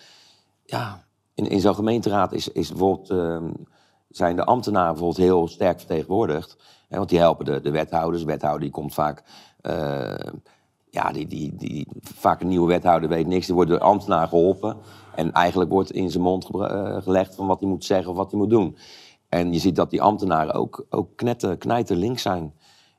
ja, in, in zo'n gemeenteraad is, is bijvoorbeeld, ehm, zijn de ambtenaren bijvoorbeeld heel sterk vertegenwoordigd. Hè, want die helpen de, de wethouders. De wethouder die komt vaak... eh, ja, die, die, die, vaak een nieuwe wethouder weet niks. Die wordt door de ambtenaar geholpen. En eigenlijk wordt in zijn mond eh, gelegd van wat hij moet zeggen of wat hij moet doen. En je ziet dat die ambtenaren ook, ook knetter, knijter links zijn.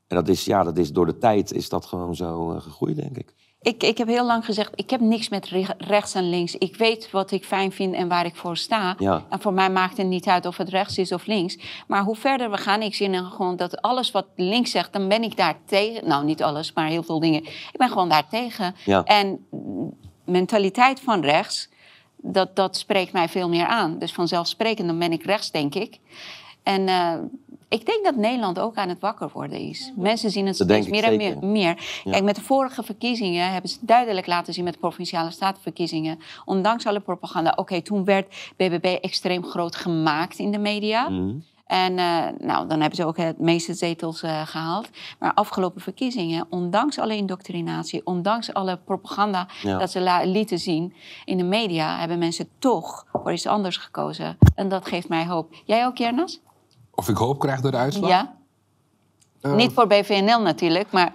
En dat is, ja, dat is door de tijd is dat gewoon zo eh, gegroeid, denk ik. Ik, ik heb heel lang gezegd, ik heb niks met re- rechts en links. Ik weet wat ik fijn vind en waar ik voor sta. Ja. En voor mij maakt het niet uit of het rechts is of links. Maar hoe verder we gaan, ik zie dan gewoon dat alles wat links zegt, dan ben ik daar tegen. Nou, niet alles, maar heel veel dingen. Ik ben gewoon daar tegen. Ja. En mentaliteit van rechts, dat, dat spreekt mij veel meer aan. Dus vanzelfsprekend dan ben ik rechts, denk ik. En eh, ik denk dat Nederland ook aan het wakker worden is. Mensen zien het Dat steeds meer en meer. Kijk, met de vorige verkiezingen hebben ze duidelijk laten zien met de provinciale statenverkiezingen. Ondanks alle propaganda. Oké, toen werd BBB extreem groot gemaakt in de media. Mhm. En eh, nou, dan hebben ze ook het meeste zetels eh, gehaald. Maar afgelopen verkiezingen, ondanks alle indoctrinatie, ondanks alle propaganda Ja. dat ze lieten zien in de media, hebben mensen toch voor iets anders gekozen. En dat geeft mij hoop. Jij ook, Jernas? Of ik hoop krijg door de uitslag? Ja? Eh, Niet voor BVNL natuurlijk, maar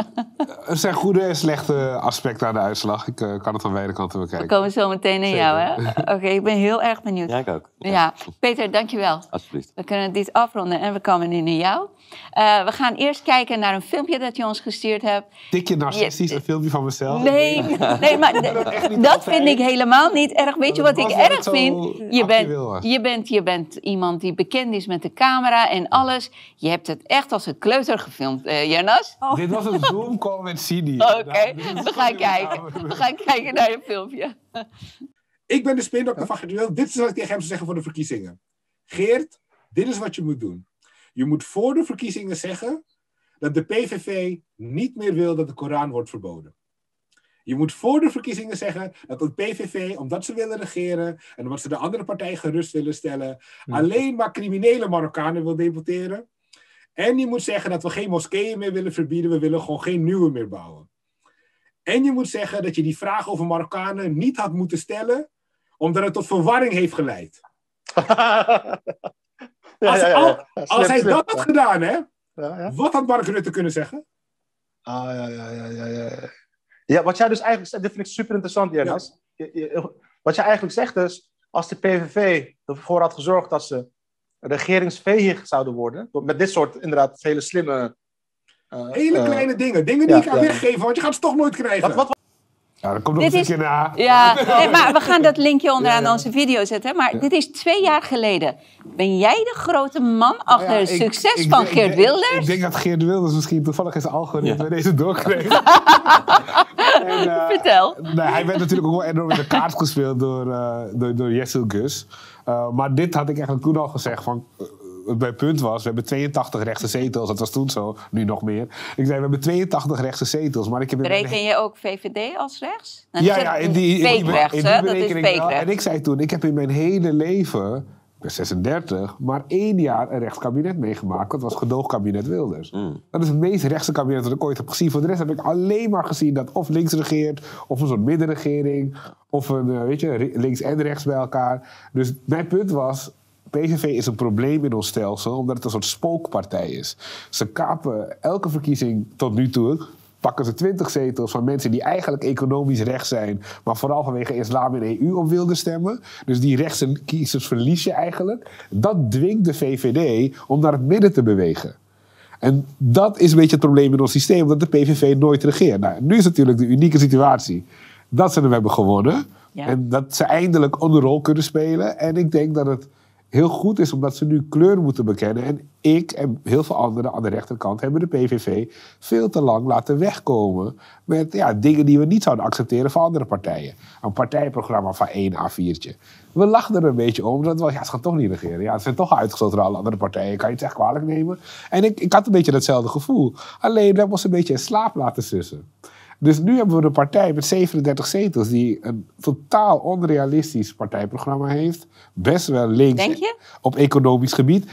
Er zijn goede en slechte aspecten aan de uitslag. Ik eh, kan het van beide kanten we bekijken. komen zo meteen naar jou. hè? Oké, ik ben heel erg benieuwd. Ja, ik ook. Ja, Peter, dankjewel. Alsjeblieft. We kunnen dit afronden en we komen nu naar jou. Eh, we gaan eerst kijken naar een filmpje dat je ons gestuurd hebt. Tikje narcistisch, Je- een filmpje van mezelf. Nee, nee maar dat vind ik helemaal niet erg. Weet je wat ik erg vind? Je bent, je, bent, je bent iemand die bekend is met de camera en alles. Je hebt het echt als een kleuter gefilmd, eh Jernas. Dit was een Zoom-call met Sidi. Oké, we gaan kijken. We gaan kijken naar je filmpje. Ik ben de spindokter van Geert Wil. Dit is wat ik tegen hem zou zeggen voor de verkiezingen. Geert, dit is wat je moet doen. Je moet voor de verkiezingen zeggen dat de PVV niet meer wil dat de Koran wordt verboden. Je moet voor de verkiezingen zeggen dat de PVV, omdat ze willen regeren en omdat ze de andere partij gerust willen stellen, alleen maar criminele Marokkanen wil deporteren. En je moet zeggen dat we geen moskeeën meer willen verbieden, we willen gewoon geen nieuwe meer bouwen. En je moet zeggen dat je die vraag over Marokkanen niet had moeten stellen, omdat het tot verwarring heeft geleid. ja, Als, ja, ja, al- ja. Ja, als hij dat had gedaan, hè, Ja, ja. wat had Mark Rutte kunnen zeggen? Ah, ja, ja, ja, ja, ja. ja. Wat jij dus eigenlijk zegt, dit vind ik super interessant, Jernas. Je- je- Wat jij eigenlijk zegt is, als de PVV ervoor had gezorgd dat ze regeringsveeg zouden worden, met dit soort inderdaad hele slimme... eh, Hele eh, kleine dingen. Dingen die ja, je kan ja. weggeven, want je gaat ze toch nooit krijgen. Wat, wat, Ja, dan komt nog Dit een is- stukje na. Ja, nee, maar we gaan dat linkje onderaan Ja, ja. onze video zetten. Maar dit is twee jaar geleden. Ben jij de grote man achter Nou Ja, het ik- succes ik van Geert ik Wilders? Ik denk dat Geert Wilders misschien toevallig in zijn algoritme deze doorkreeg. En, eh, Vertel. Nee, hij werd natuurlijk ook wel enorm in de kaart gespeeld door, eh door, door Jessel Gus. Eh, maar dit had ik eigenlijk toen al gezegd. Van, eh, mijn punt was, we hebben 82 rechtse zetels. Dat was toen zo, nu nog meer. Ik zei, we hebben 82 rechtse zetels. Maar ik heb in Bereken je ook VVD als rechts? Nou, ja, ja, in die, in die, in die berekening. En ik zei toen, ik heb in mijn hele leven, ben 36, maar één jaar een rechtskabinet meegemaakt. Dat was gedoogkabinet Wilders. Dat is het meest rechtse kabinet dat ik ooit heb gezien. Voor de rest heb ik alleen maar gezien dat of links regeert, of een soort middenregering, of een, eh, weet je, links en rechts bij elkaar. Dus mijn punt was, PVV is een probleem in ons stelsel, omdat het een soort spookpartij is. Ze kapen elke verkiezing tot nu toe, pakken ze 20 zetels van mensen die eigenlijk economisch rechts zijn, maar vooral vanwege islam en EU op wilden stemmen. Dus die rechtse kiezers verlies je eigenlijk. Dat dwingt de VVD om naar het midden te bewegen. En dat is een beetje het probleem in ons systeem, dat de PVV nooit regeert. Nou, nu is natuurlijk de unieke situatie dat ze hem hebben gewonnen. Ja. En dat ze eindelijk een rol kunnen spelen. En ik denk dat het heel goed is omdat ze nu kleur moeten bekennen. En ik en heel veel anderen aan de rechterkant hebben de PVV veel te lang laten wegkomen met ja, dingen die we niet zouden accepteren van andere partijen. Een partijprogramma van één A4'tje. We lachten er een beetje om, dat was, ja, ze gaan toch niet regeren. Ja, ze zijn toch uitgesloten door alle andere partijen, kan je het echt kwalijk nemen? En ik, ik had een beetje hetzelfde gevoel. Alleen, hebben ons een beetje in slaap laten sussen. Dus nu hebben we een partij met 37 zetels die een totaal onrealistisch partijprogramma heeft. Best wel links Denk je? op economisch gebied.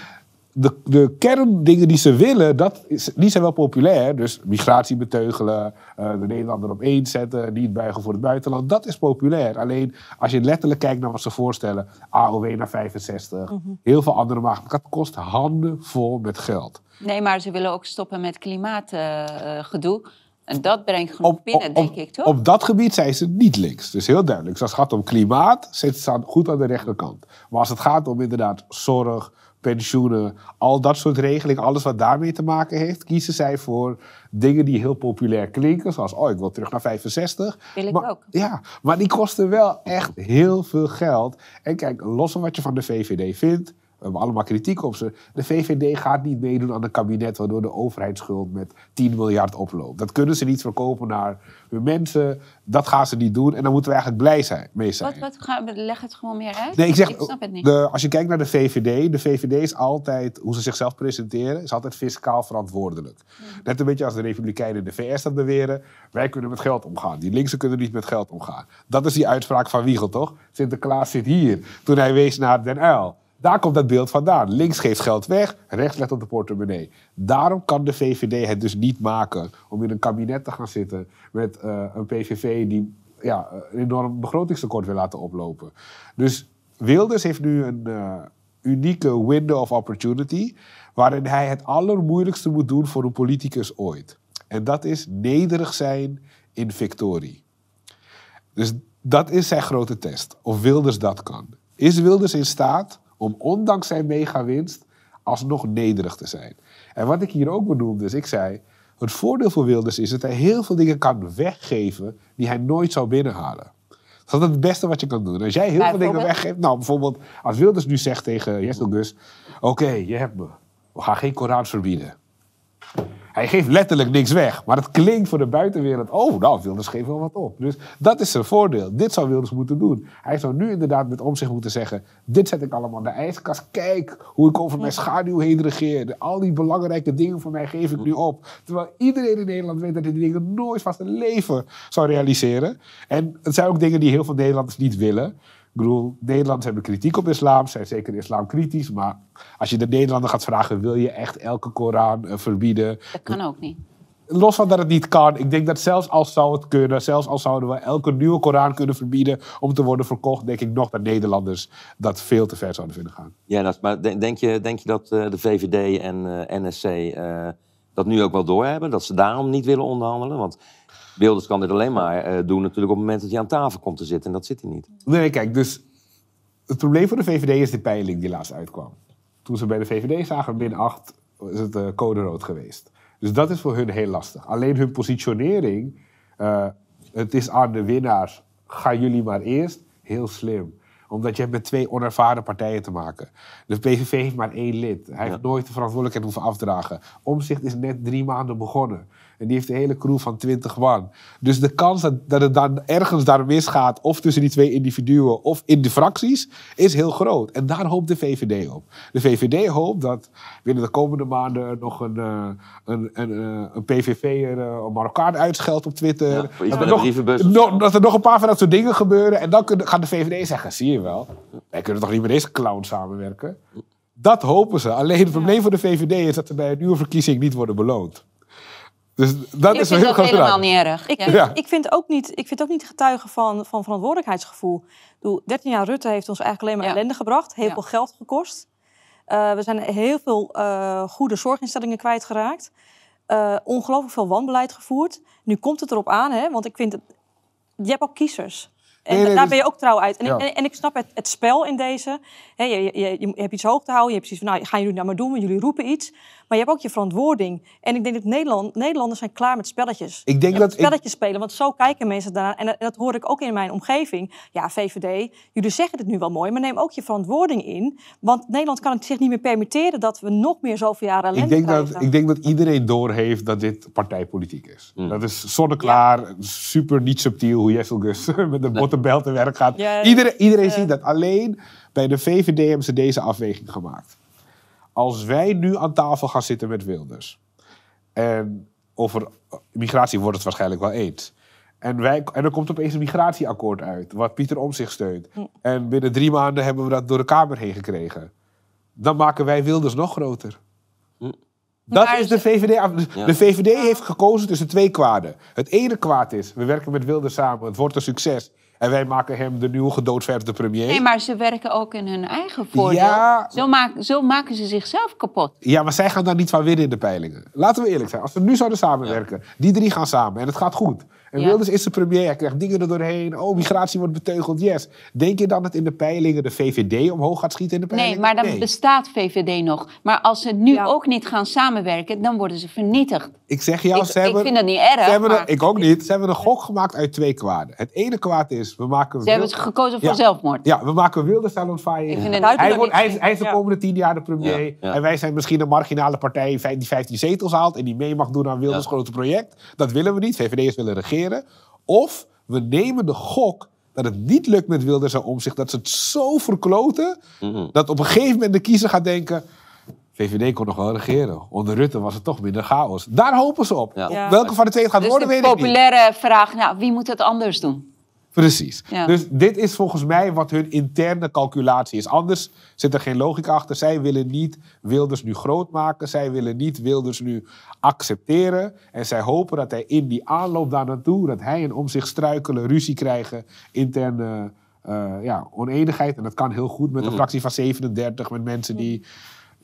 De, de kerndingen die ze willen, dat is, die zijn wel populair. Dus migratie beteugelen, eh, de Nederlander op één zetten, niet buigen voor het buitenland. Dat is populair. Alleen als je letterlijk kijkt naar wat ze voorstellen, AOW naar 65, heel veel andere maatregelen. Dat kost handen vol met geld. Nee, maar ze willen ook stoppen met klimaatgedoe. En dat brengt genoeg binnen, denk ik, toch? Op dat gebied zijn ze niet links. Dus heel duidelijk. Als het gaat om klimaat, zitten ze aan- goed aan de rechterkant. Maar als het gaat om inderdaad zorg, pensioenen, al dat soort regelingen, alles wat daarmee te maken heeft, kiezen zij voor dingen die heel populair klinken. Zoals, oh, ik wil terug naar 65. Wil ik maar, ook. Ja, maar die kosten wel echt heel veel geld. En kijk, los van wat je van de VVD vindt, we hebben allemaal kritiek op ze. De VVD gaat niet meedoen aan een kabinet waardoor de overheidsschuld met 10 miljard oploopt. Dat kunnen ze niet verkopen naar hun mensen. Dat gaan ze niet doen. En dan moeten we eigenlijk blij zijn, mee zijn. Wat, wat, leg het gewoon meer uit. Nee, ik zeg, snap het niet. de, als je kijkt naar de VVD, de VVD is altijd, hoe ze zichzelf presenteren, is altijd fiscaal verantwoordelijk. Net een beetje als de Republikeinen in de VS dat beweren, wij kunnen met geld omgaan. Die linksen kunnen niet met geld omgaan. Dat is die uitspraak van Wiegel, toch? Sinterklaas zit hier, toen hij wees naar Den Uyl. Daar komt dat beeld vandaan. Links geeft geld weg, rechts legt op de portemonnee. Daarom kan de VVD het dus niet maken om in een kabinet te gaan zitten met eh, een PVV die ja, een enorm begrotingstekort wil laten oplopen. Dus Wilders heeft nu een eh, unieke window of opportunity, waarin hij het allermoeilijkste moet doen voor een politicus ooit. En dat is nederig zijn in victorie. Dus dat is zijn grote test. Of Wilders dat kan. Is Wilders in staat om ondanks zijn megawinst alsnog nederig te zijn? En wat ik hier ook benoemde, is ik zei... Het voordeel voor Wilders is dat hij heel veel dingen kan weggeven... die hij nooit zou binnenhalen. Dat is het beste wat je kan doen. Als jij heel veel dingen weggeeft... Nou, bijvoorbeeld als Wilders nu zegt tegen Jessel Gus... Oké, je hebt me. We gaan geen Korans verbieden. Hij geeft letterlijk niks weg. Maar het klinkt voor de buitenwereld. Oh, nou, Wilders geeft wel wat op. Dus dat is zijn voordeel. Dit zou Wilders moeten doen. Hij zou nu inderdaad met omzicht moeten zeggen. Dit zet ik allemaal in de ijskast. Kijk hoe ik over mijn schaduw heen regeer. Al die belangrijke dingen voor mij geef ik nu op. Terwijl iedereen in Nederland weet dat hij die dingen nooit van zijn leven zou realiseren. En het zijn ook dingen die heel veel Nederlanders niet willen. Ik bedoel, Nederlanders hebben kritiek op islam, zijn zeker islamkritisch. Maar als je de Nederlander gaat vragen, wil je echt elke Koran eh, verbieden? Dat kan ook niet. los van dat het niet kan, ik denk dat zelfs als zou het kunnen, zelfs als zouden we elke nieuwe Koran kunnen verbieden om te worden verkocht, denk ik nog dat Nederlanders dat veel te ver zouden vinden gaan. Ja, dat, maar de- denk je, denk je dat eh, de VVD en eh, NSC eh, dat nu ook wel doorhebben? Dat ze daarom niet willen onderhandelen? Want Wilders kan dit alleen maar eh, doen natuurlijk op het moment dat hij aan tafel komt te zitten. En dat zit hij niet. Nee, kijk, dus het probleem voor de VVD is de peiling die laatst uitkwam. Toen ze bij de VVD zagen, min 8, is het eh, code rood geweest. Dus dat is voor hun heel lastig. Alleen hun positionering, eh, het is aan de winnaars, gaan jullie maar eerst, heel slim. Omdat je hebt met twee onervaren partijen te maken. De PVV heeft maar één lid. Hij heeft nooit de verantwoordelijkheid hoeven afdragen. Omzicht is net drie maanden begonnen. En die heeft een hele crew van 20 man. Dus de kans dat, dat het dan ergens daar misgaat, of tussen die twee individuen of in de fracties, is heel groot. En daar hoopt de VVD op. De VVD hoopt dat binnen de komende maanden nog een, eh, een, een, eh, een PVV'er uh, een Marokkaan uitscheldt op Twitter. Ja, dat, er nog- dat er nog een paar van dat soort dingen gebeuren. En dan kunnen, gaat de VVD zeggen, zie je wel, wij kunnen toch niet met deze clown samenwerken. Dat hopen ze. Alleen het probleem voor de VVD is dat ze bij een nieuwe verkiezing niet worden beloond. Dus dat ik is vind een heel dat groot helemaal niet erg. Ik, Ja. ik, vind ook niet, ik vind ook niet getuigen van, van verantwoordelijkheidsgevoel. Bedoel, 13 jaar Rutte heeft ons eigenlijk alleen maar Ja. ellende gebracht. Heel Ja. veel geld gekost. Eh, we zijn heel veel eh, goede zorginstellingen kwijtgeraakt. Eh ongelooflijk veel wanbeleid gevoerd. Nu komt het erop aan, hè, want ik vind het... Je hebt ook kiezers. En Nee, nee, daar dus- ben je ook trouw uit. En, Ja. en, en ik snap het, het spel in deze. Hè, je, je, je, je hebt iets hoog te houden. Je hebt zoiets van, nou, gaan jullie nou maar doen, want jullie roepen iets. Maar je hebt ook je verantwoording. En ik denk dat Nederland, Nederlanders zijn klaar met spelletjes Ik denk dat ik, spelletjes spelen. Want zo kijken mensen daarnaar. En dat, dat hoor ik ook in mijn omgeving. Ja, VVD, jullie zeggen het nu wel mooi, maar neem ook je verantwoording in. Want Nederland kan het zich niet meer permitteren dat we nog meer zoveel jaren ellende ik, denk dat, ik denk dat iedereen doorheeft dat dit partijpolitiek is. Mm. Dat is zonneklaar, super niet subtiel hoe Jessel Gus met de bottenbel te werk gaat. Ja, iedereen iedereen eh. ziet dat. Alleen bij de VVD hebben ze deze afweging gemaakt. Als wij nu aan tafel gaan zitten met Wilders... en over migratie wordt het waarschijnlijk wel eens... En, wij, en er komt opeens een migratieakkoord uit, wat Pieter om zich steunt. Hm. En binnen drie maanden hebben we dat door de Kamer heen gekregen. Dan maken wij Wilders nog groter. Dat Maar is de VVD. De VVD heeft gekozen tussen twee kwaden. Het ene kwaad is, we werken met Wilders samen, het wordt een succes. En wij maken hem de nieuwe gedoodverfde premier. Nee, maar ze werken ook in hun eigen voordeel. Ja. Zo, maak- zo maken ze zichzelf kapot. Ja, maar zij gaan daar niet van winnen in de peilingen. Laten we eerlijk zijn. Als we nu zouden samenwerken, die drie gaan samen en het gaat goed. En Ja. Wilders is de premier, hij krijgt dingen er doorheen. Oh, migratie wordt beteugeld, yes. Denk je dan dat in de peilingen de VVD omhoog gaat schieten in de peilingen? Nee, maar dan bestaat VVD nog. Maar als ze nu Ja. ook niet gaan samenwerken, dan worden ze vernietigd. Ik zeg jou, ik, ze ik hebben... vind dat niet erg. ze hebben maar een- ik ook niet. Ze hebben een gok gemaakt uit twee kwaden. Het ene kwaad is, we maken... Ze hebben Wil- gekozen voor Ja. zelfmoord. Ja, we maken Wilders aan het fire. Ik vind het Duidelijk Hij, wordt, hij, hij is de Ja. komende tien jaar de premier. Ja, ja. En wij zijn misschien een marginale partij die 15 zetels haalt... en die mee mag doen aan Wilders Ja. grote project. Dat willen we niet. VVD'ers willen regeren. Of we nemen de gok dat het niet lukt met Wilders en Omzicht... dat ze het zo verkloten... Dat op een gegeven moment de kiezer gaat denken... VVD kon nog wel regeren. Onder Rutte was het toch minder chaos. Daar hopen ze op. Ja. Op Ja. Welke van de twee het gaat Dus worden, de weet ik niet. populaire vraag, nou, wie moet het anders doen? Precies. Ja. Dus dit is volgens mij wat hun interne calculatie is. Anders zit er geen logica achter. Zij willen niet Wilders nu groot maken. Zij willen niet Wilders nu accepteren. En zij hopen dat hij in die aanloop daar naartoe... dat hij en om zich struikelen, ruzie krijgen, interne eh, ja, oneenigheid. En dat kan heel goed met een Mhm. fractie van 37... met mensen die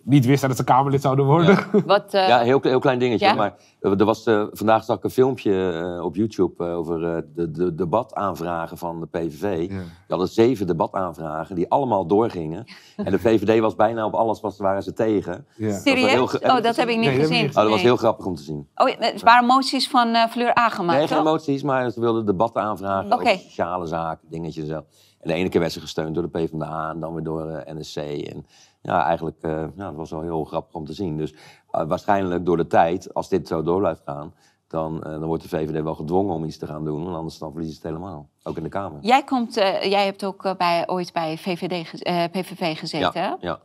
niet wisten dat ze Kamerlid zouden worden. Wat, eh, Ja, heel, heel klein dingetje. Ja? Maar eh, er was, eh, vandaag zag ik een filmpje eh, op YouTube eh, over eh, de, de debataanvragen van de PVV. Die hadden zeven debataanvragen die allemaal doorgingen. En de VVD was bijna op alles was, waren ze tegen. Ja. heel serieus? Oh, dat heb ik niet Nee, gezien. niet Oh, dat was heel grappig om te zien. Oh, ja, het waren moties van eh Fleur Agema, Nee, geen toch? emoties, maar ze wilden debatten aanvragen over sociale zaken, dingetjes zo. En de ene keer werd ze gesteund door de PvdA en dan weer door eh, NSC. En ja, eigenlijk, eh ja, dat was wel heel grappig om te zien. Dus eh, waarschijnlijk door de tijd, als dit zo door blijft gaan, dan, eh, dan wordt de VVD wel gedwongen om iets te gaan doen. En anders dan verliezen ze het helemaal. Ook in de Kamer. Jij, komt, jij hebt ook bij, ooit bij VVD, PVV gezeten. hè? ja,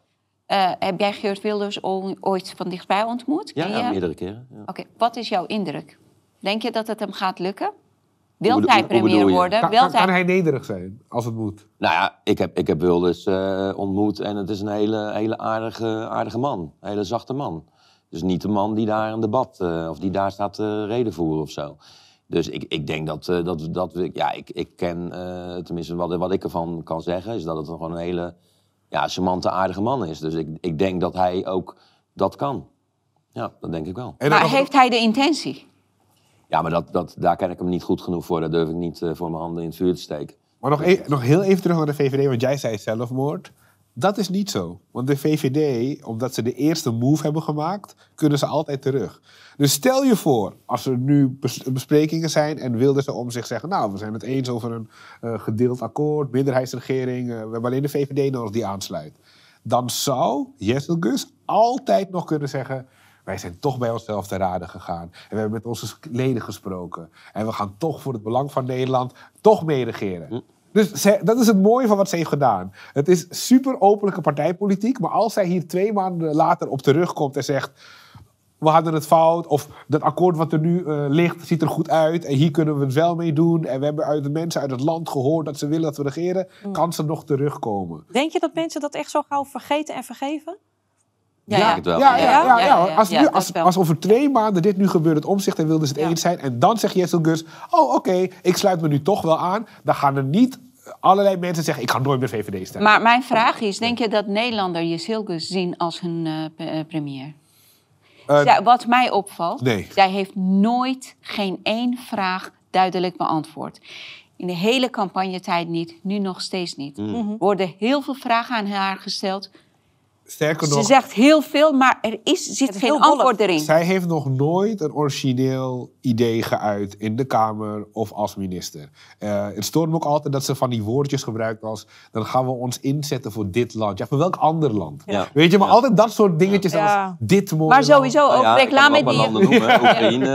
ja. Heb jij Geert Wilders ooit van dichtbij ontmoet? ja, meerdere keren. Ja. Oké, wat is jouw indruk? Denk je dat het hem gaat lukken? Wil bedoel- hij premier worden? Kan, kan, kan hij... nederig zijn, als het moet? Nou ja, ik heb, ik heb Wilders eh, ontmoet en het is een hele, hele aardige, aardige man. Een hele zachte man. Dus niet de man die daar een debat eh, of die daar staat te reden voeren of zo. Dus ik, ik denk dat, eh, dat, dat we, ja, ik, ik ken, eh, tenminste wat, wat ik ervan kan zeggen, is dat het gewoon een hele ja, charmante, aardige man is. Dus ik, ik denk dat hij ook dat kan. Ja, dat denk ik wel. Maar heeft hij de intentie? Ja, maar dat, dat, daar ken ik hem niet goed genoeg voor. Daar durf ik niet eh, voor mijn handen in het vuur te steken. Maar nog, e- nog heel even terug naar de VVD, want jij zei zelfmoord. Dat is niet zo. Want de VVD, omdat ze de eerste move hebben gemaakt, kunnen ze altijd terug. Dus stel je voor, als er nu bes- besprekingen zijn en wilden ze om zich zeggen... nou, we zijn het eens over een eh, gedeeld akkoord, minderheidsregering... eh, we hebben alleen de VVD nodig die aansluit. Dan zou Jessel Gus altijd nog kunnen zeggen... wij zijn toch bij onszelf te raden gegaan. En we hebben met onze leden gesproken. En we gaan toch voor het belang van Nederland toch meeregeren. Dus zij- dat is het mooie van wat ze heeft gedaan. Het is super openlijke partijpolitiek. Maar als zij hier twee maanden later op terugkomt en zegt... we hadden het fout, of dat akkoord wat er nu eh, ligt ziet er goed uit... en hier kunnen we het wel mee doen... en we hebben uit de mensen uit het land gehoord dat ze willen dat we regeren... kan ze nog terugkomen. Denk je dat mensen dat echt zo gauw vergeten en vergeven? Ja, het wel. Ja, ja, ja. Ja, ja, ja, ja, Als, nu, als, over twee maanden dit nu gebeurt, het omzicht en wilden ze het Ja. eens zijn. En dan zegt Jessel Gus, oh oké, ik sluit me nu toch wel aan. Dan gaan er niet allerlei mensen zeggen, ik ga nooit meer VVD stemmen. Maar mijn vraag is, denk je dat Nederlander Jezilgus zien als hun eh, eh, premier? Eh, Zij- wat mij opvalt, Nee. zij heeft nooit geen één vraag duidelijk beantwoord. In de hele campagnetijd niet, nu nog steeds niet. Mm. Er worden heel veel vragen aan haar gesteld. Sterker Ze nog, zegt heel veel, maar er is, zit geen antwoord erin. zij heeft nog nooit een origineel idee geuit in de Kamer of als minister. Eh, het stoort me ook altijd dat ze van die woordjes gebruikt als... dan gaan we ons inzetten voor dit land. Ja, voor welk ander land? Ja. Weet je, maar Ja. altijd dat soort dingetjes Ja. als dit mooie Maar land. sowieso ook Nou reclame die je... noemen, Oekraïne.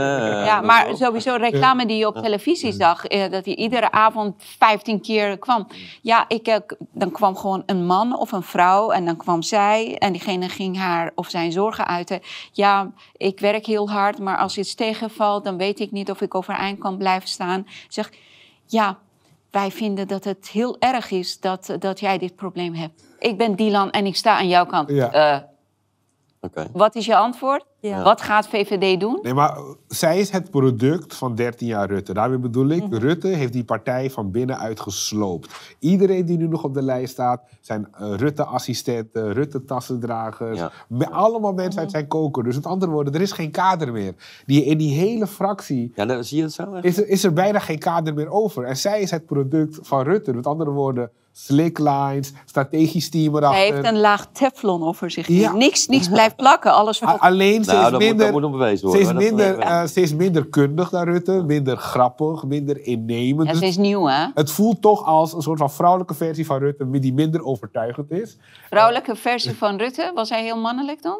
Ja, dat maar sowieso reclame die je op televisie zag, eh, dat hij iedere avond 15 keer kwam. Ja, ik, eh, dan kwam gewoon een man of een vrouw en dan kwam zij en diegene ging haar of zijn zorgen uiten. Ja, ik werk heel hard, maar als iets tegenvalt, dan weet ik niet of ik overeind kan blijven staan. Zeg, ja, wij vinden dat het heel erg is dat, dat jij dit probleem hebt. Ik ben Dylan en ik sta aan jouw kant. Ja. Eh, Oké. wat is je antwoord? Ja. Wat gaat VVD doen? Nee, maar zij is het product van 13 jaar Rutte. Daarmee bedoel ik, Rutte heeft die partij van binnenuit gesloopt. Iedereen die nu nog op de lijst staat, zijn eh, Rutte-assistenten, Rutte-tassendragers. Ja. Me- Allemaal mensen uit zijn koker. Dus met andere woorden, er is geen kader meer. Die, in die hele fractie Ja, dat- zie je het zo? echt? is er, is er bijna geen kader meer over. En zij is het product van Rutte. Met andere woorden, slicklines, strategisch team erachter. Hij heeft een laag teflon over zich. Ja. Niks, niks blijft plakken. Alles. Alleen, Nou, is dat moet, minder... dat moet nog bewezen Ze worden. is, hoor. Dat- minder, eh, ze is minder kundig dan Rutte, minder grappig, minder innemend. Ja, Dus ze is nieuw, hè? het voelt toch als een soort van vrouwelijke versie van Rutte, die minder overtuigend is. Vrouwelijke versie van Rutte. Was hij heel mannelijk dan?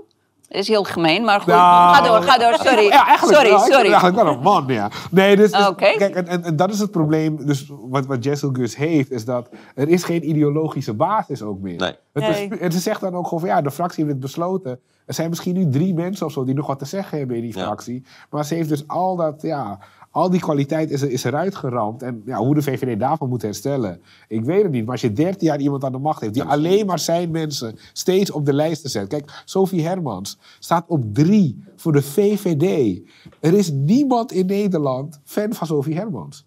Dat is heel gemeen, maar goed. Nou, ga door, ga door. Sorry. Ja, eigenlijk sorry, ben sorry. eigenlijk wel een man, ja. Nee, dus, dus- kijk, en, en, en dat is het probleem. Dus wat, wat Jessel Gus heeft, is dat er is geen ideologische basis ook meer. Nee. Het is- Nee. en ze zegt dan ook gewoon van ja, de fractie heeft het besloten. Er zijn misschien nu drie mensen of zo die nog wat te zeggen hebben in die Ja. fractie. Maar ze heeft dus al dat, ja, al die kwaliteit is, er, is eruit geramd. En ja, hoe de VVD daarvan moet herstellen, ik weet het niet. Maar als je 13 jaar iemand aan de macht heeft die alleen maar zijn mensen steeds op de lijsten zet. Kijk, Sophie Hermans staat op drie voor de VVD. Er is niemand in Nederland fan van Sophie Hermans.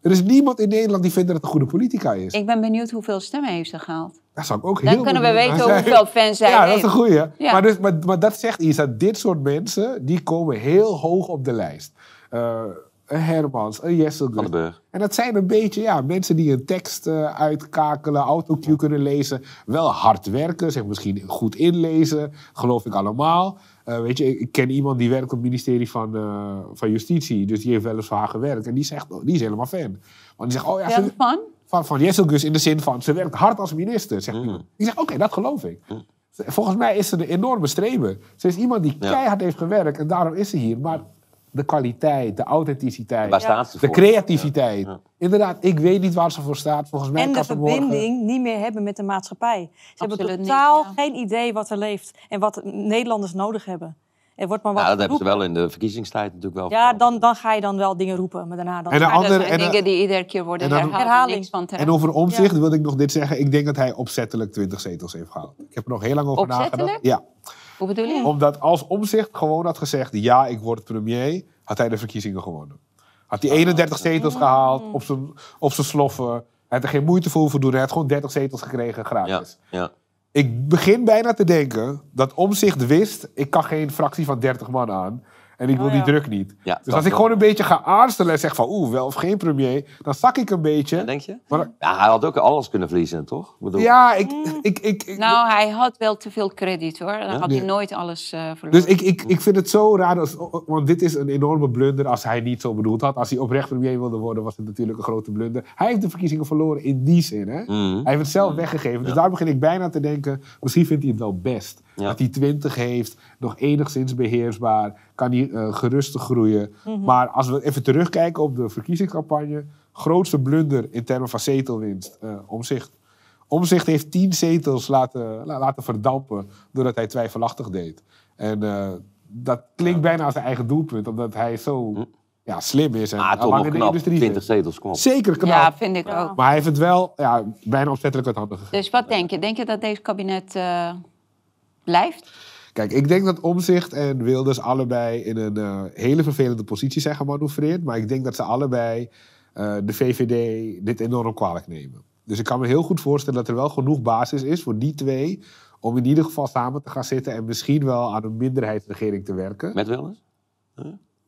Er is niemand in Nederland die vindt dat het een goede politica is. Ik ben benieuwd hoeveel stemmen heeft ze gehaald. Dat zou ik ook Dan heel kunnen we weten zijn. hoeveel fans zij Ja, dat is een goeie. Ja. Maar, dus, maar, maar dat zegt iets, dat dit soort mensen, die komen heel hoog op de lijst. Eh, een Hermans, een Jessel Van den Burg. En dat zijn een beetje ja, mensen die een tekst eh, uitkakelen, autocue kunnen lezen. Wel hard werken, zich misschien goed inlezen, geloof ik allemaal. Eh, weet je, ik ken iemand die werkt op het ministerie van, eh, van Justitie. Dus die heeft wel eens voor haar gewerkt. En die, zegt, die is helemaal fan. Want die zegt, oh ja, ze, van? van, van Jesselgus in de zin van ze werkt hard als minister. Zegt Mm. iemand. Die zegt, oké, dat geloof ik. Volgens mij is ze een enorme streber. Ze is iemand die Ja. keihard heeft gewerkt en daarom is ze hier. Maar de kwaliteit, de authenticiteit, Waar staat ze de voor? creativiteit. Ja. Inderdaad, ik weet niet waar ze voor staat. Volgens mij En de morgen... verbinding niet meer hebben met de maatschappij. Ze hebben Absoluut totaal ja. geen idee wat er leeft en wat Nederlanders nodig hebben. Er wordt maar wat Ja, dat hebben ze wel in de verkiezingstijd natuurlijk wel. Ja, dan, dan ga je dan wel dingen roepen, maar daarna dan... En een Maar dat ander, zijn en, dingen die iedere keer worden en dan- Herhaling. Van en over omzicht wilde ik nog dit zeggen. Ik denk dat hij opzettelijk 20 zetels heeft gehaald. Ik heb er nog heel lang over Opzettelijk? nagedacht. Ja. Hoe bedoel je? Omdat als Omzicht gewoon had gezegd, ja, ik word premier, had hij de verkiezingen gewonnen. Had hij 31 zetels gehaald op zijn, op zijn sloffen. Hij had er geen moeite voor hoeven doen. Hij had gewoon 30 zetels gekregen, Ja, gratis. ja. Ik begin bijna te denken dat Omzicht wist, ik kan geen fractie van 30 man aan. En ik wil Oh, die druk niet. Ja, Dus als ik wel. gewoon een beetje ga aanstellen en zeg van oeh, wel of geen premier, dan zak ik een beetje. Ja, denk je? Maar, Ja, hij had ook alles kunnen verliezen, toch? Ik bedoel, ja, ik, ik, ik, ik- Nou, hij had wel te veel krediet hoor. Dan had Nee. hij nooit alles eh verloren. Dus ik, ik, ik vind het zo raar, als, want dit is een enorme blunder als hij niet zo bedoeld had. Als hij oprecht premier wilde worden, was het natuurlijk een grote blunder. Hij heeft de verkiezingen verloren in die zin. Hè? Mhm. Hij heeft het zelf weggegeven. Dus Ja. daar begin ik bijna te denken, misschien vindt hij het wel best. Ja. Dat hij 20 heeft, nog enigszins beheersbaar, kan hij eh, gerustig groeien. Maar als we even terugkijken op de verkiezingscampagne, grootste blunder in termen van zetelwinst, eh omzicht. Omzicht heeft tien zetels laten, la- laten verdampen doordat hij twijfelachtig deed. En eh, dat klinkt bijna als zijn eigen doelpunt, omdat hij zo ja, slim is en Ah, toch lang nog in de industrie 20 zit. zetels, kom op. Zeker knap. ja, vind ik Ja. ook. Maar hij heeft het wel ja, bijna opzettelijk uit handen gegeven. Dus wat denk je? Denk je dat deze kabinet eh, blijft? Kijk, ik denk dat Omzicht en Wilders allebei in een eh, hele vervelende positie zijn gemanoeuvreerd. Maar ik denk dat ze allebei eh, de VVD dit enorm kwalijk nemen. Dus ik kan me heel goed voorstellen dat er wel genoeg basis is voor die twee... om in ieder geval samen te gaan zitten en misschien wel aan een minderheidsregering te werken. Met Wilders?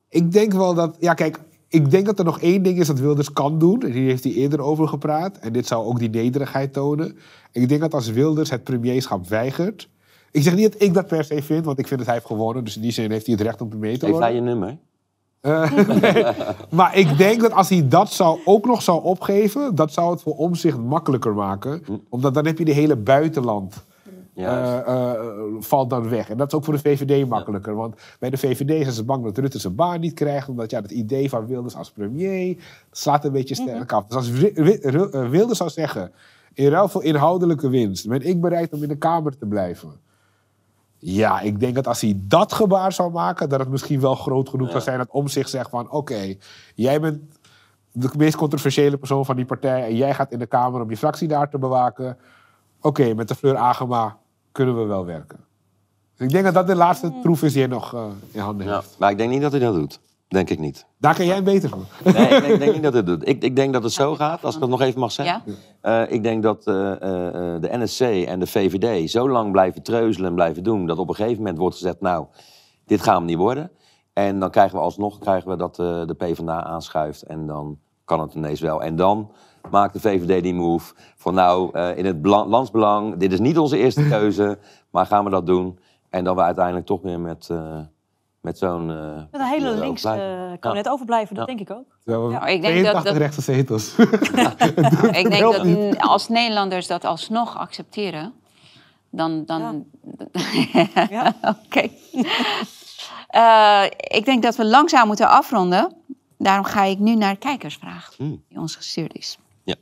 Ik denk wel dat... Ja, kijk, ik denk dat er nog één ding is dat Wilders kan doen. En hier heeft hij eerder over gepraat. En dit zou ook die nederigheid tonen. Ik denk dat als Wilders het premierschap weigert... Ik zeg niet dat ik dat per se vind, want ik vind dat hij heeft gewonnen. Dus in die zin heeft hij het recht om te Heeft hij je nummer? Eh, nee. Maar ik denk dat als hij dat zou, ook nog zou opgeven... dat zou het voor omzicht makkelijker maken. Omdat dan heb je de hele buitenland... Ja, eh, eh, valt dan weg. En dat is ook voor de VVD makkelijker. Want bij de VVD zijn ze bang dat Rutte zijn baan niet krijgt. Omdat ja, het idee van Wilders als premier slaat een beetje sterk af. Dus als Wilders zou zeggen... in ruil voor inhoudelijke winst ben ik bereid om in de Kamer te blijven. Ja, ik denk dat als hij dat gebaar zou maken... dat het misschien wel groot genoeg zou zijn dat om zich zegt van... oké, jij bent de meest controversiële persoon van die partij... en jij gaat in de Kamer om je fractie daar te bewaken. Oké, met de Fleur Agema kunnen we wel werken. Dus ik denk dat dat de laatste troef is die hij nog eh, in handen ja. heeft. Maar ik denk niet dat hij dat doet. Denk ik niet. Daar kan jij het beter van. Nee, ik denk, ik denk niet dat dat doet. Ik, ik denk dat het zo gaat, als ik dat nog even mag zeggen. Ja? Eh, ik denk dat eh, eh, eh, de NSC en de VVD zo lang blijven treuzelen en blijven doen... dat op een gegeven moment wordt gezegd, nou, dit gaan we niet worden. En dan krijgen we alsnog krijgen we dat eh, de PvdA aanschuift en dan kan het ineens wel. En dan maakt de VVD die move van nou, eh, in het bela- landsbelang... dit is niet onze eerste keuze, maar gaan we dat doen. En dan we uiteindelijk toch weer met, eh, met zo'n... eh, Met een hele die links overblijven. eh kabinet overblijven, dat Ja. denk ik ook. Ja, ik denk dat- 82 dat- rechtse zetels. Ik denk dat als Nederlanders dat alsnog accepteren, dan. dan Ja. Oké. Eh, ik denk dat we langzaam moeten afronden. Daarom ga ik nu naar kijkersvraag Hmm. die ons gestuurd is. Ja.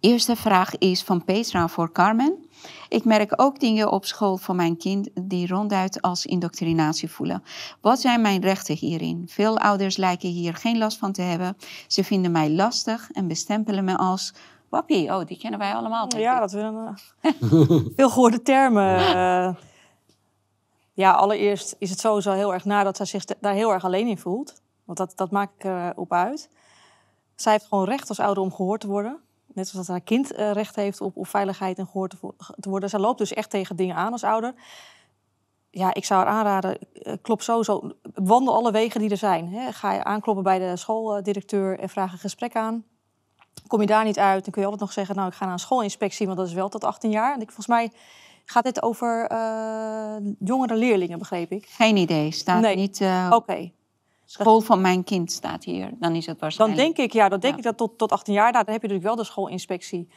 Eerste vraag is van Petra voor Carmen. Ik merk ook dingen op school voor mijn kind die ronduit als indoctrinatie voelen. Wat zijn mijn rechten hierin? Veel ouders lijken hier geen last van te hebben. Ze vinden mij lastig en bestempelen me als wappie. Oh, die kennen wij allemaal. Ja, dat zijn veel gehoorde termen. eh. ja, allereerst is het sowieso heel erg na dat zij zich daar heel erg alleen in voelt. Want dat, dat maak ik eh, op uit. Zij heeft gewoon recht als ouder om gehoord te worden. Net zoals dat haar kind eh, recht heeft op, op veiligheid en gehoord te, worden. Zij loopt dus echt tegen dingen aan als ouder. Ja, ik zou haar aanraden, eh, klop sowieso, wandel alle wegen die er zijn. Hè. Ga je aankloppen bij de schooldirecteur en vraag een gesprek aan. Kom je daar niet uit, dan kun je altijd nog zeggen... nou, ik ga naar een schoolinspectie, want dat is wel tot 18 jaar. En ik, volgens mij gaat dit over eh, jongere leerlingen, begreep ik. Geen idee. Staat Nee. niet. Oké, School van mijn kind staat hier. Dan is het dan waarschijnlijk. denk ik, ja, dan denk Ja. ik dat tot, tot 18 jaar... Nou, dan heb je natuurlijk wel de schoolinspectie...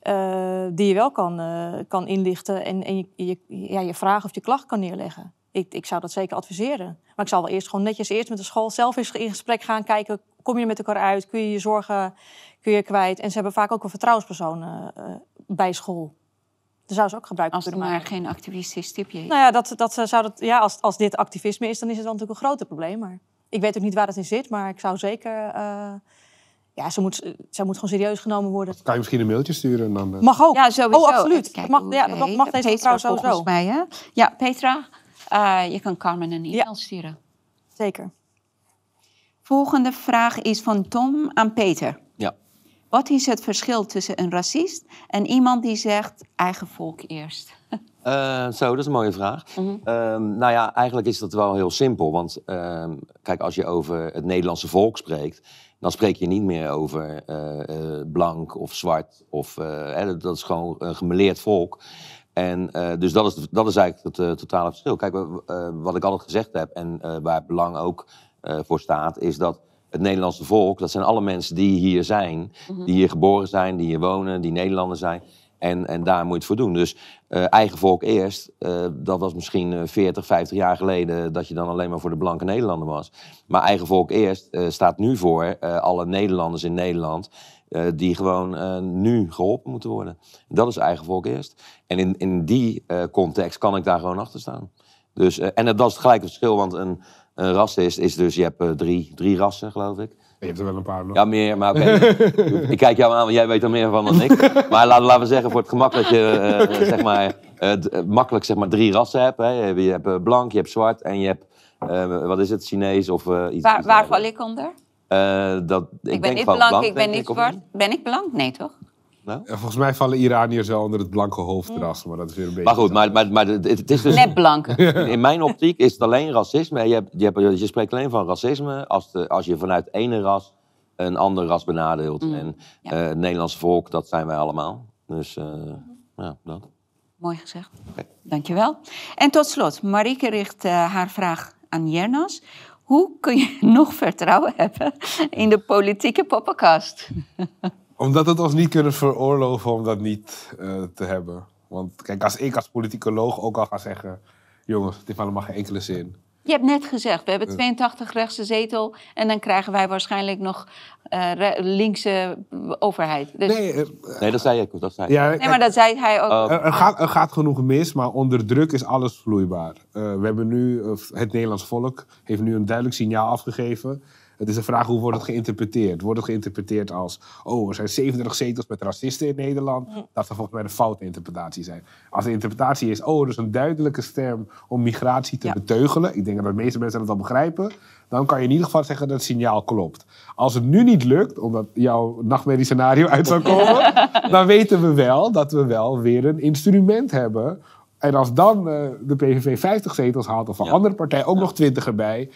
eh, die je wel kan, eh, kan inlichten en, en je, je, ja, je vraag of je klacht kan neerleggen. Ik, ik zou dat zeker adviseren. Maar ik zal wel eerst gewoon netjes eerst met de school zelf eens in gesprek gaan kijken. Kom je met elkaar uit? Kun je je zorgen kun je kwijt? En ze hebben vaak ook een vertrouwenspersoon eh, bij school. Daar zou ze ook gebruik van Als er kunnen maar maken. geen activistisch tipje is. Nou ja, dat, dat zou dat, ja als, als dit activisme is, dan is het dan natuurlijk een groter probleem. Maar ik weet ook niet waar het in zit, maar ik zou zeker eh, Ja, ze moet, ze moet gewoon serieus genomen worden. Kan je misschien een mailtje sturen? En dan, eh, Mag ook. Ja, sowieso. Oh, absoluut. Dat mag- ja, dat mag deze Petra, mevrouw sowieso. volgens mij, hè? Ja, Petra, eh, je kan Carmen een e-mail Ja. sturen. Zeker. Volgende vraag is van Tom aan Peter. Ja. Wat is het verschil tussen een racist en iemand die zegt eigen volk eerst? Eh, zo, dat is een mooie vraag. Mhm. Ehm, nou ja, eigenlijk is dat wel heel simpel. Want ehm, kijk, als je over het Nederlandse volk spreekt, dan spreek je niet meer over eh, eh, blank of zwart. Of, eh, dat is gewoon een gemeleerd volk. En dus dat is, dat is eigenlijk het totale verschil. Kijk, wat ik altijd gezegd heb en waar belang ook voor staat, is dat het Nederlandse volk, dat zijn alle mensen die hier zijn, die hier geboren zijn, die hier wonen, die Nederlander zijn. En, en daar moet je het voor doen. Dus eh, eigen volk eerst, eh, dat was misschien eh, 40, 50 jaar geleden dat je dan alleen maar voor de blanke Nederlander was. Maar eigen volk eerst eh, staat nu voor eh, alle Nederlanders in Nederland eh, die gewoon eh, nu geholpen moeten worden. Dat is eigen volk eerst. En in, in die eh, context kan ik daar gewoon achter staan. Dus, eh, en dat is het gelijke verschil, want een, een racist is dus, je hebt eh, drie, drie rassen, geloof ik. Je hebt er wel een paar nog. Ja, meer, maar oké. ik kijk jou aan, want jij weet er meer van dan ik. Maar laten, laten we zeggen, voor het gemak dat je eh, zeg maar, eh, d- eh, makkelijk zeg maar, drie rassen hebt. Hè. Je hebt, je hebt eh, blank, je hebt zwart en je hebt, eh, wat is het, Chinees of eh, iets. Waar, iets waar val ik onder? Eh, dat, ik, Ik, ben denk niet wel blank, ik ben niet zwart. Ben ik blank? Nee, toch? En volgens mij vallen Iraniërs wel onder het blanke hoofdras, maar dat is weer een beetje... Maar goed, maar, maar, maar het, het is dus... Net blank. In mijn optiek is het alleen racisme. Je, hebt, je, hebt, je spreekt alleen van racisme als, de, als je vanuit ene ras een ander ras benadeelt. En ja. eh, het Nederlandse volk, dat zijn wij allemaal. Dus eh, ja, dat. Mooi gezegd. Dankjewel. En tot slot, Marieke richt eh, haar vraag aan Jernas. Hoe kun je nog vertrouwen hebben in de politieke poppenkast? Omdat het ons niet kunnen veroorloven om dat niet eh, te hebben. Want kijk, als ik als politicoloog ook al ga zeggen... jongens, het heeft allemaal geen enkele zin. Je hebt net gezegd, we hebben 82 rechtse zetel en dan krijgen wij waarschijnlijk nog eh, linkse overheid. Dus, nee, Nee, eh, Nee, dat zei ik. Dat zei ik. ja, maar dat zei hij ook. Oh. Er, er gaat, er gaat genoeg mis, maar onder druk is alles vloeibaar. Eh, we hebben nu, het Nederlands volk heeft nu een duidelijk signaal afgegeven. Het is de vraag hoe wordt het geïnterpreteerd? Wordt het geïnterpreteerd als, oh, er zijn 37 zetels met racisten in Nederland? Dat zou volgens mij een foute interpretatie zijn. Als de interpretatie is, oh, er is een duidelijke stem om migratie te Ja. beteugelen. Ik denk dat de meeste mensen dat wel begrijpen. Dan kan je in ieder geval zeggen dat het signaal klopt. Als het nu niet lukt, omdat jouw nachtmerriescenario uit zou komen, dan weten we wel dat we wel weer een instrument hebben. En als dan eh, de PVV 50 zetels haalt, of een Ja. andere partij ook nog 20 erbij.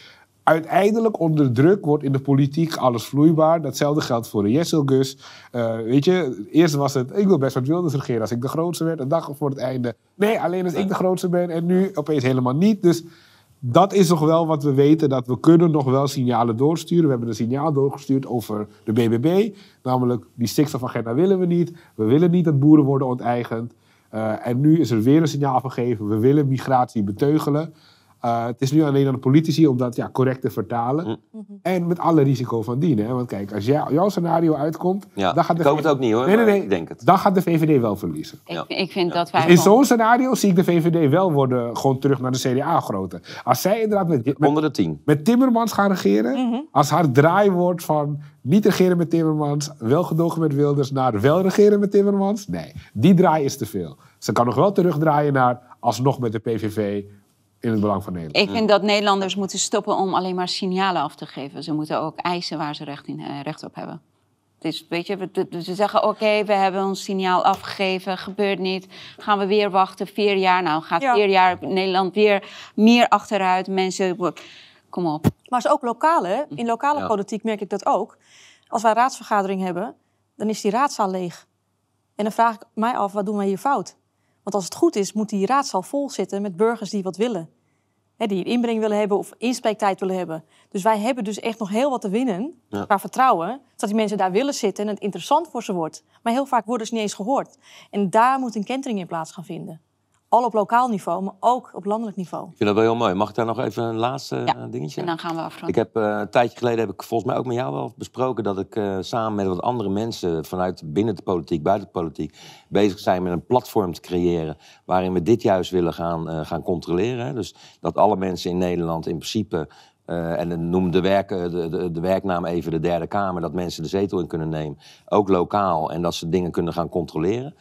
Uiteindelijk onder druk wordt in de politiek alles vloeibaar. Datzelfde geldt voor de Jesselgus. Eh weet je, eerst was het, ik wil best wat Wilders regeren als ik de grootste werd. Een dag voor het einde, nee, alleen als ik de grootste ben. En nu opeens helemaal niet. Dus dat is nog wel wat we weten, dat we kunnen nog wel signalen doorsturen. We hebben een signaal doorgestuurd over de BBB. Namelijk, die stikstofagenda willen we niet. We willen niet dat boeren worden onteigend. Eh, en nu is er weer een signaal afgegeven. We willen migratie beteugelen. Eh, het is nu alleen aan de politici om dat ja, correct te vertalen. En met alle risico van dien. Hè? Want kijk, als jij, jouw scenario uitkomt... Ja, dan gaat de ik hoop het VVD ook niet, hoor, Nee, nee, nee. ik denk het. Dan gaat de VVD wel verliezen. ik, ja. ik vind dat wij Dus in gewoon- zo'n scenario zie ik de VVD wel worden gewoon terug naar de CDA-grootte. Als zij inderdaad met, met, Onder de tien. met Timmermans gaan regeren, als haar draai wordt van niet regeren met Timmermans, wel gedogen met Wilders, naar wel regeren met Timmermans, nee, die draai is te veel. Ze kan nog wel terugdraaien naar alsnog met de PVV in het belang van Nederland. Ik vind dat Nederlanders moeten stoppen om alleen maar signalen af te geven. Ze moeten ook eisen waar ze recht, in, eh, recht op hebben. Dus weet je, ze zeggen oké, we hebben ons signaal afgegeven, gebeurt niet. Gaan we weer wachten, vier jaar. Nou, gaat Ja. vier jaar Nederland weer meer achteruit. Mensen, kom op. Maar het is ook lokaal, hè? In lokale Ja. politiek merk ik dat ook. Als wij raadsvergadering hebben, dan is die raadzaal leeg. En dan vraag ik mij af, wat doen wij hier fout? Want als het goed is, moet die raadzaal vol zitten met burgers die wat willen. Hè, die een inbreng willen hebben of inspreektijd willen hebben. Dus wij hebben dus echt nog heel wat te winnen Ja. qua vertrouwen. Dat die mensen daar willen zitten en het interessant voor ze wordt. Maar heel vaak worden ze niet eens gehoord. En daar moet een kentering in plaats gaan vinden. Al op lokaal niveau, maar ook op landelijk niveau. Ik vind dat wel heel mooi. Mag ik daar nog even een laatste Ja, eh, dingetje? En dan gaan we afronden. Ik heb eh, een tijdje geleden heb ik volgens mij ook met jou wel besproken dat ik eh, samen met wat andere mensen vanuit binnen de politiek, buiten de politiek, bezig zijn met een platform te creëren waarin we dit juist willen gaan, eh, gaan controleren. hè. Dus dat alle mensen in Nederland in principe eh, en noem de, werk, de, de, de werknaam even de derde kamer, dat mensen de zetel in kunnen nemen. Ook lokaal en dat ze dingen kunnen gaan controleren.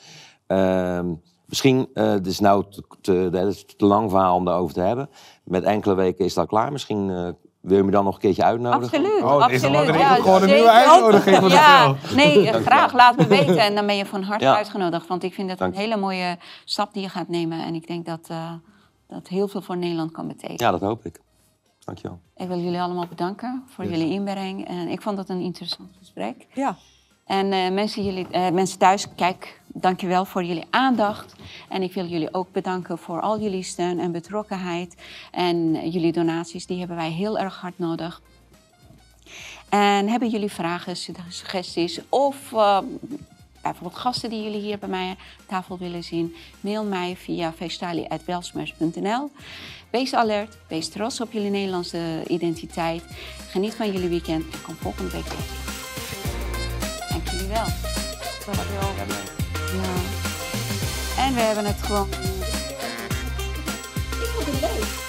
Ehm, misschien, eh het is nou te, te, is te lang verhaal om daarover te hebben. Met enkele weken is dat klaar. Misschien eh, wil je me dan nog een keertje uitnodigen. Absoluut, Oh, absoluut. heeft gewoon een nieuwe uitnodiging de Ja, nee, graag. Laat me weten. En dan ben je van harte Ja. uitgenodigd. Want ik vind het Dank een hele mooie stap die je gaat nemen. En ik denk dat eh, dat heel veel voor Nederland kan betekenen. Ja, dat hoop ik. Dankjewel. Ik wil jullie allemaal bedanken voor jullie inbreng. En ik vond het een interessant gesprek. Ja. En eh, mensen, jullie, eh, mensen thuis, kijk, dankjewel voor jullie aandacht. En ik wil jullie ook bedanken voor al jullie steun en betrokkenheid. En jullie donaties, die hebben wij heel erg hard nodig. En hebben jullie vragen, suggesties of eh, bijvoorbeeld gasten die jullie hier bij mij aan tafel willen zien? Mail mij via feestali.welsmers.nl. Wees alert, wees trots op jullie Nederlandse identiteit. Geniet van jullie weekend en kom volgende week weer. Jullie wel. Ja. En we hebben het gewoon. Ik vond het leuk.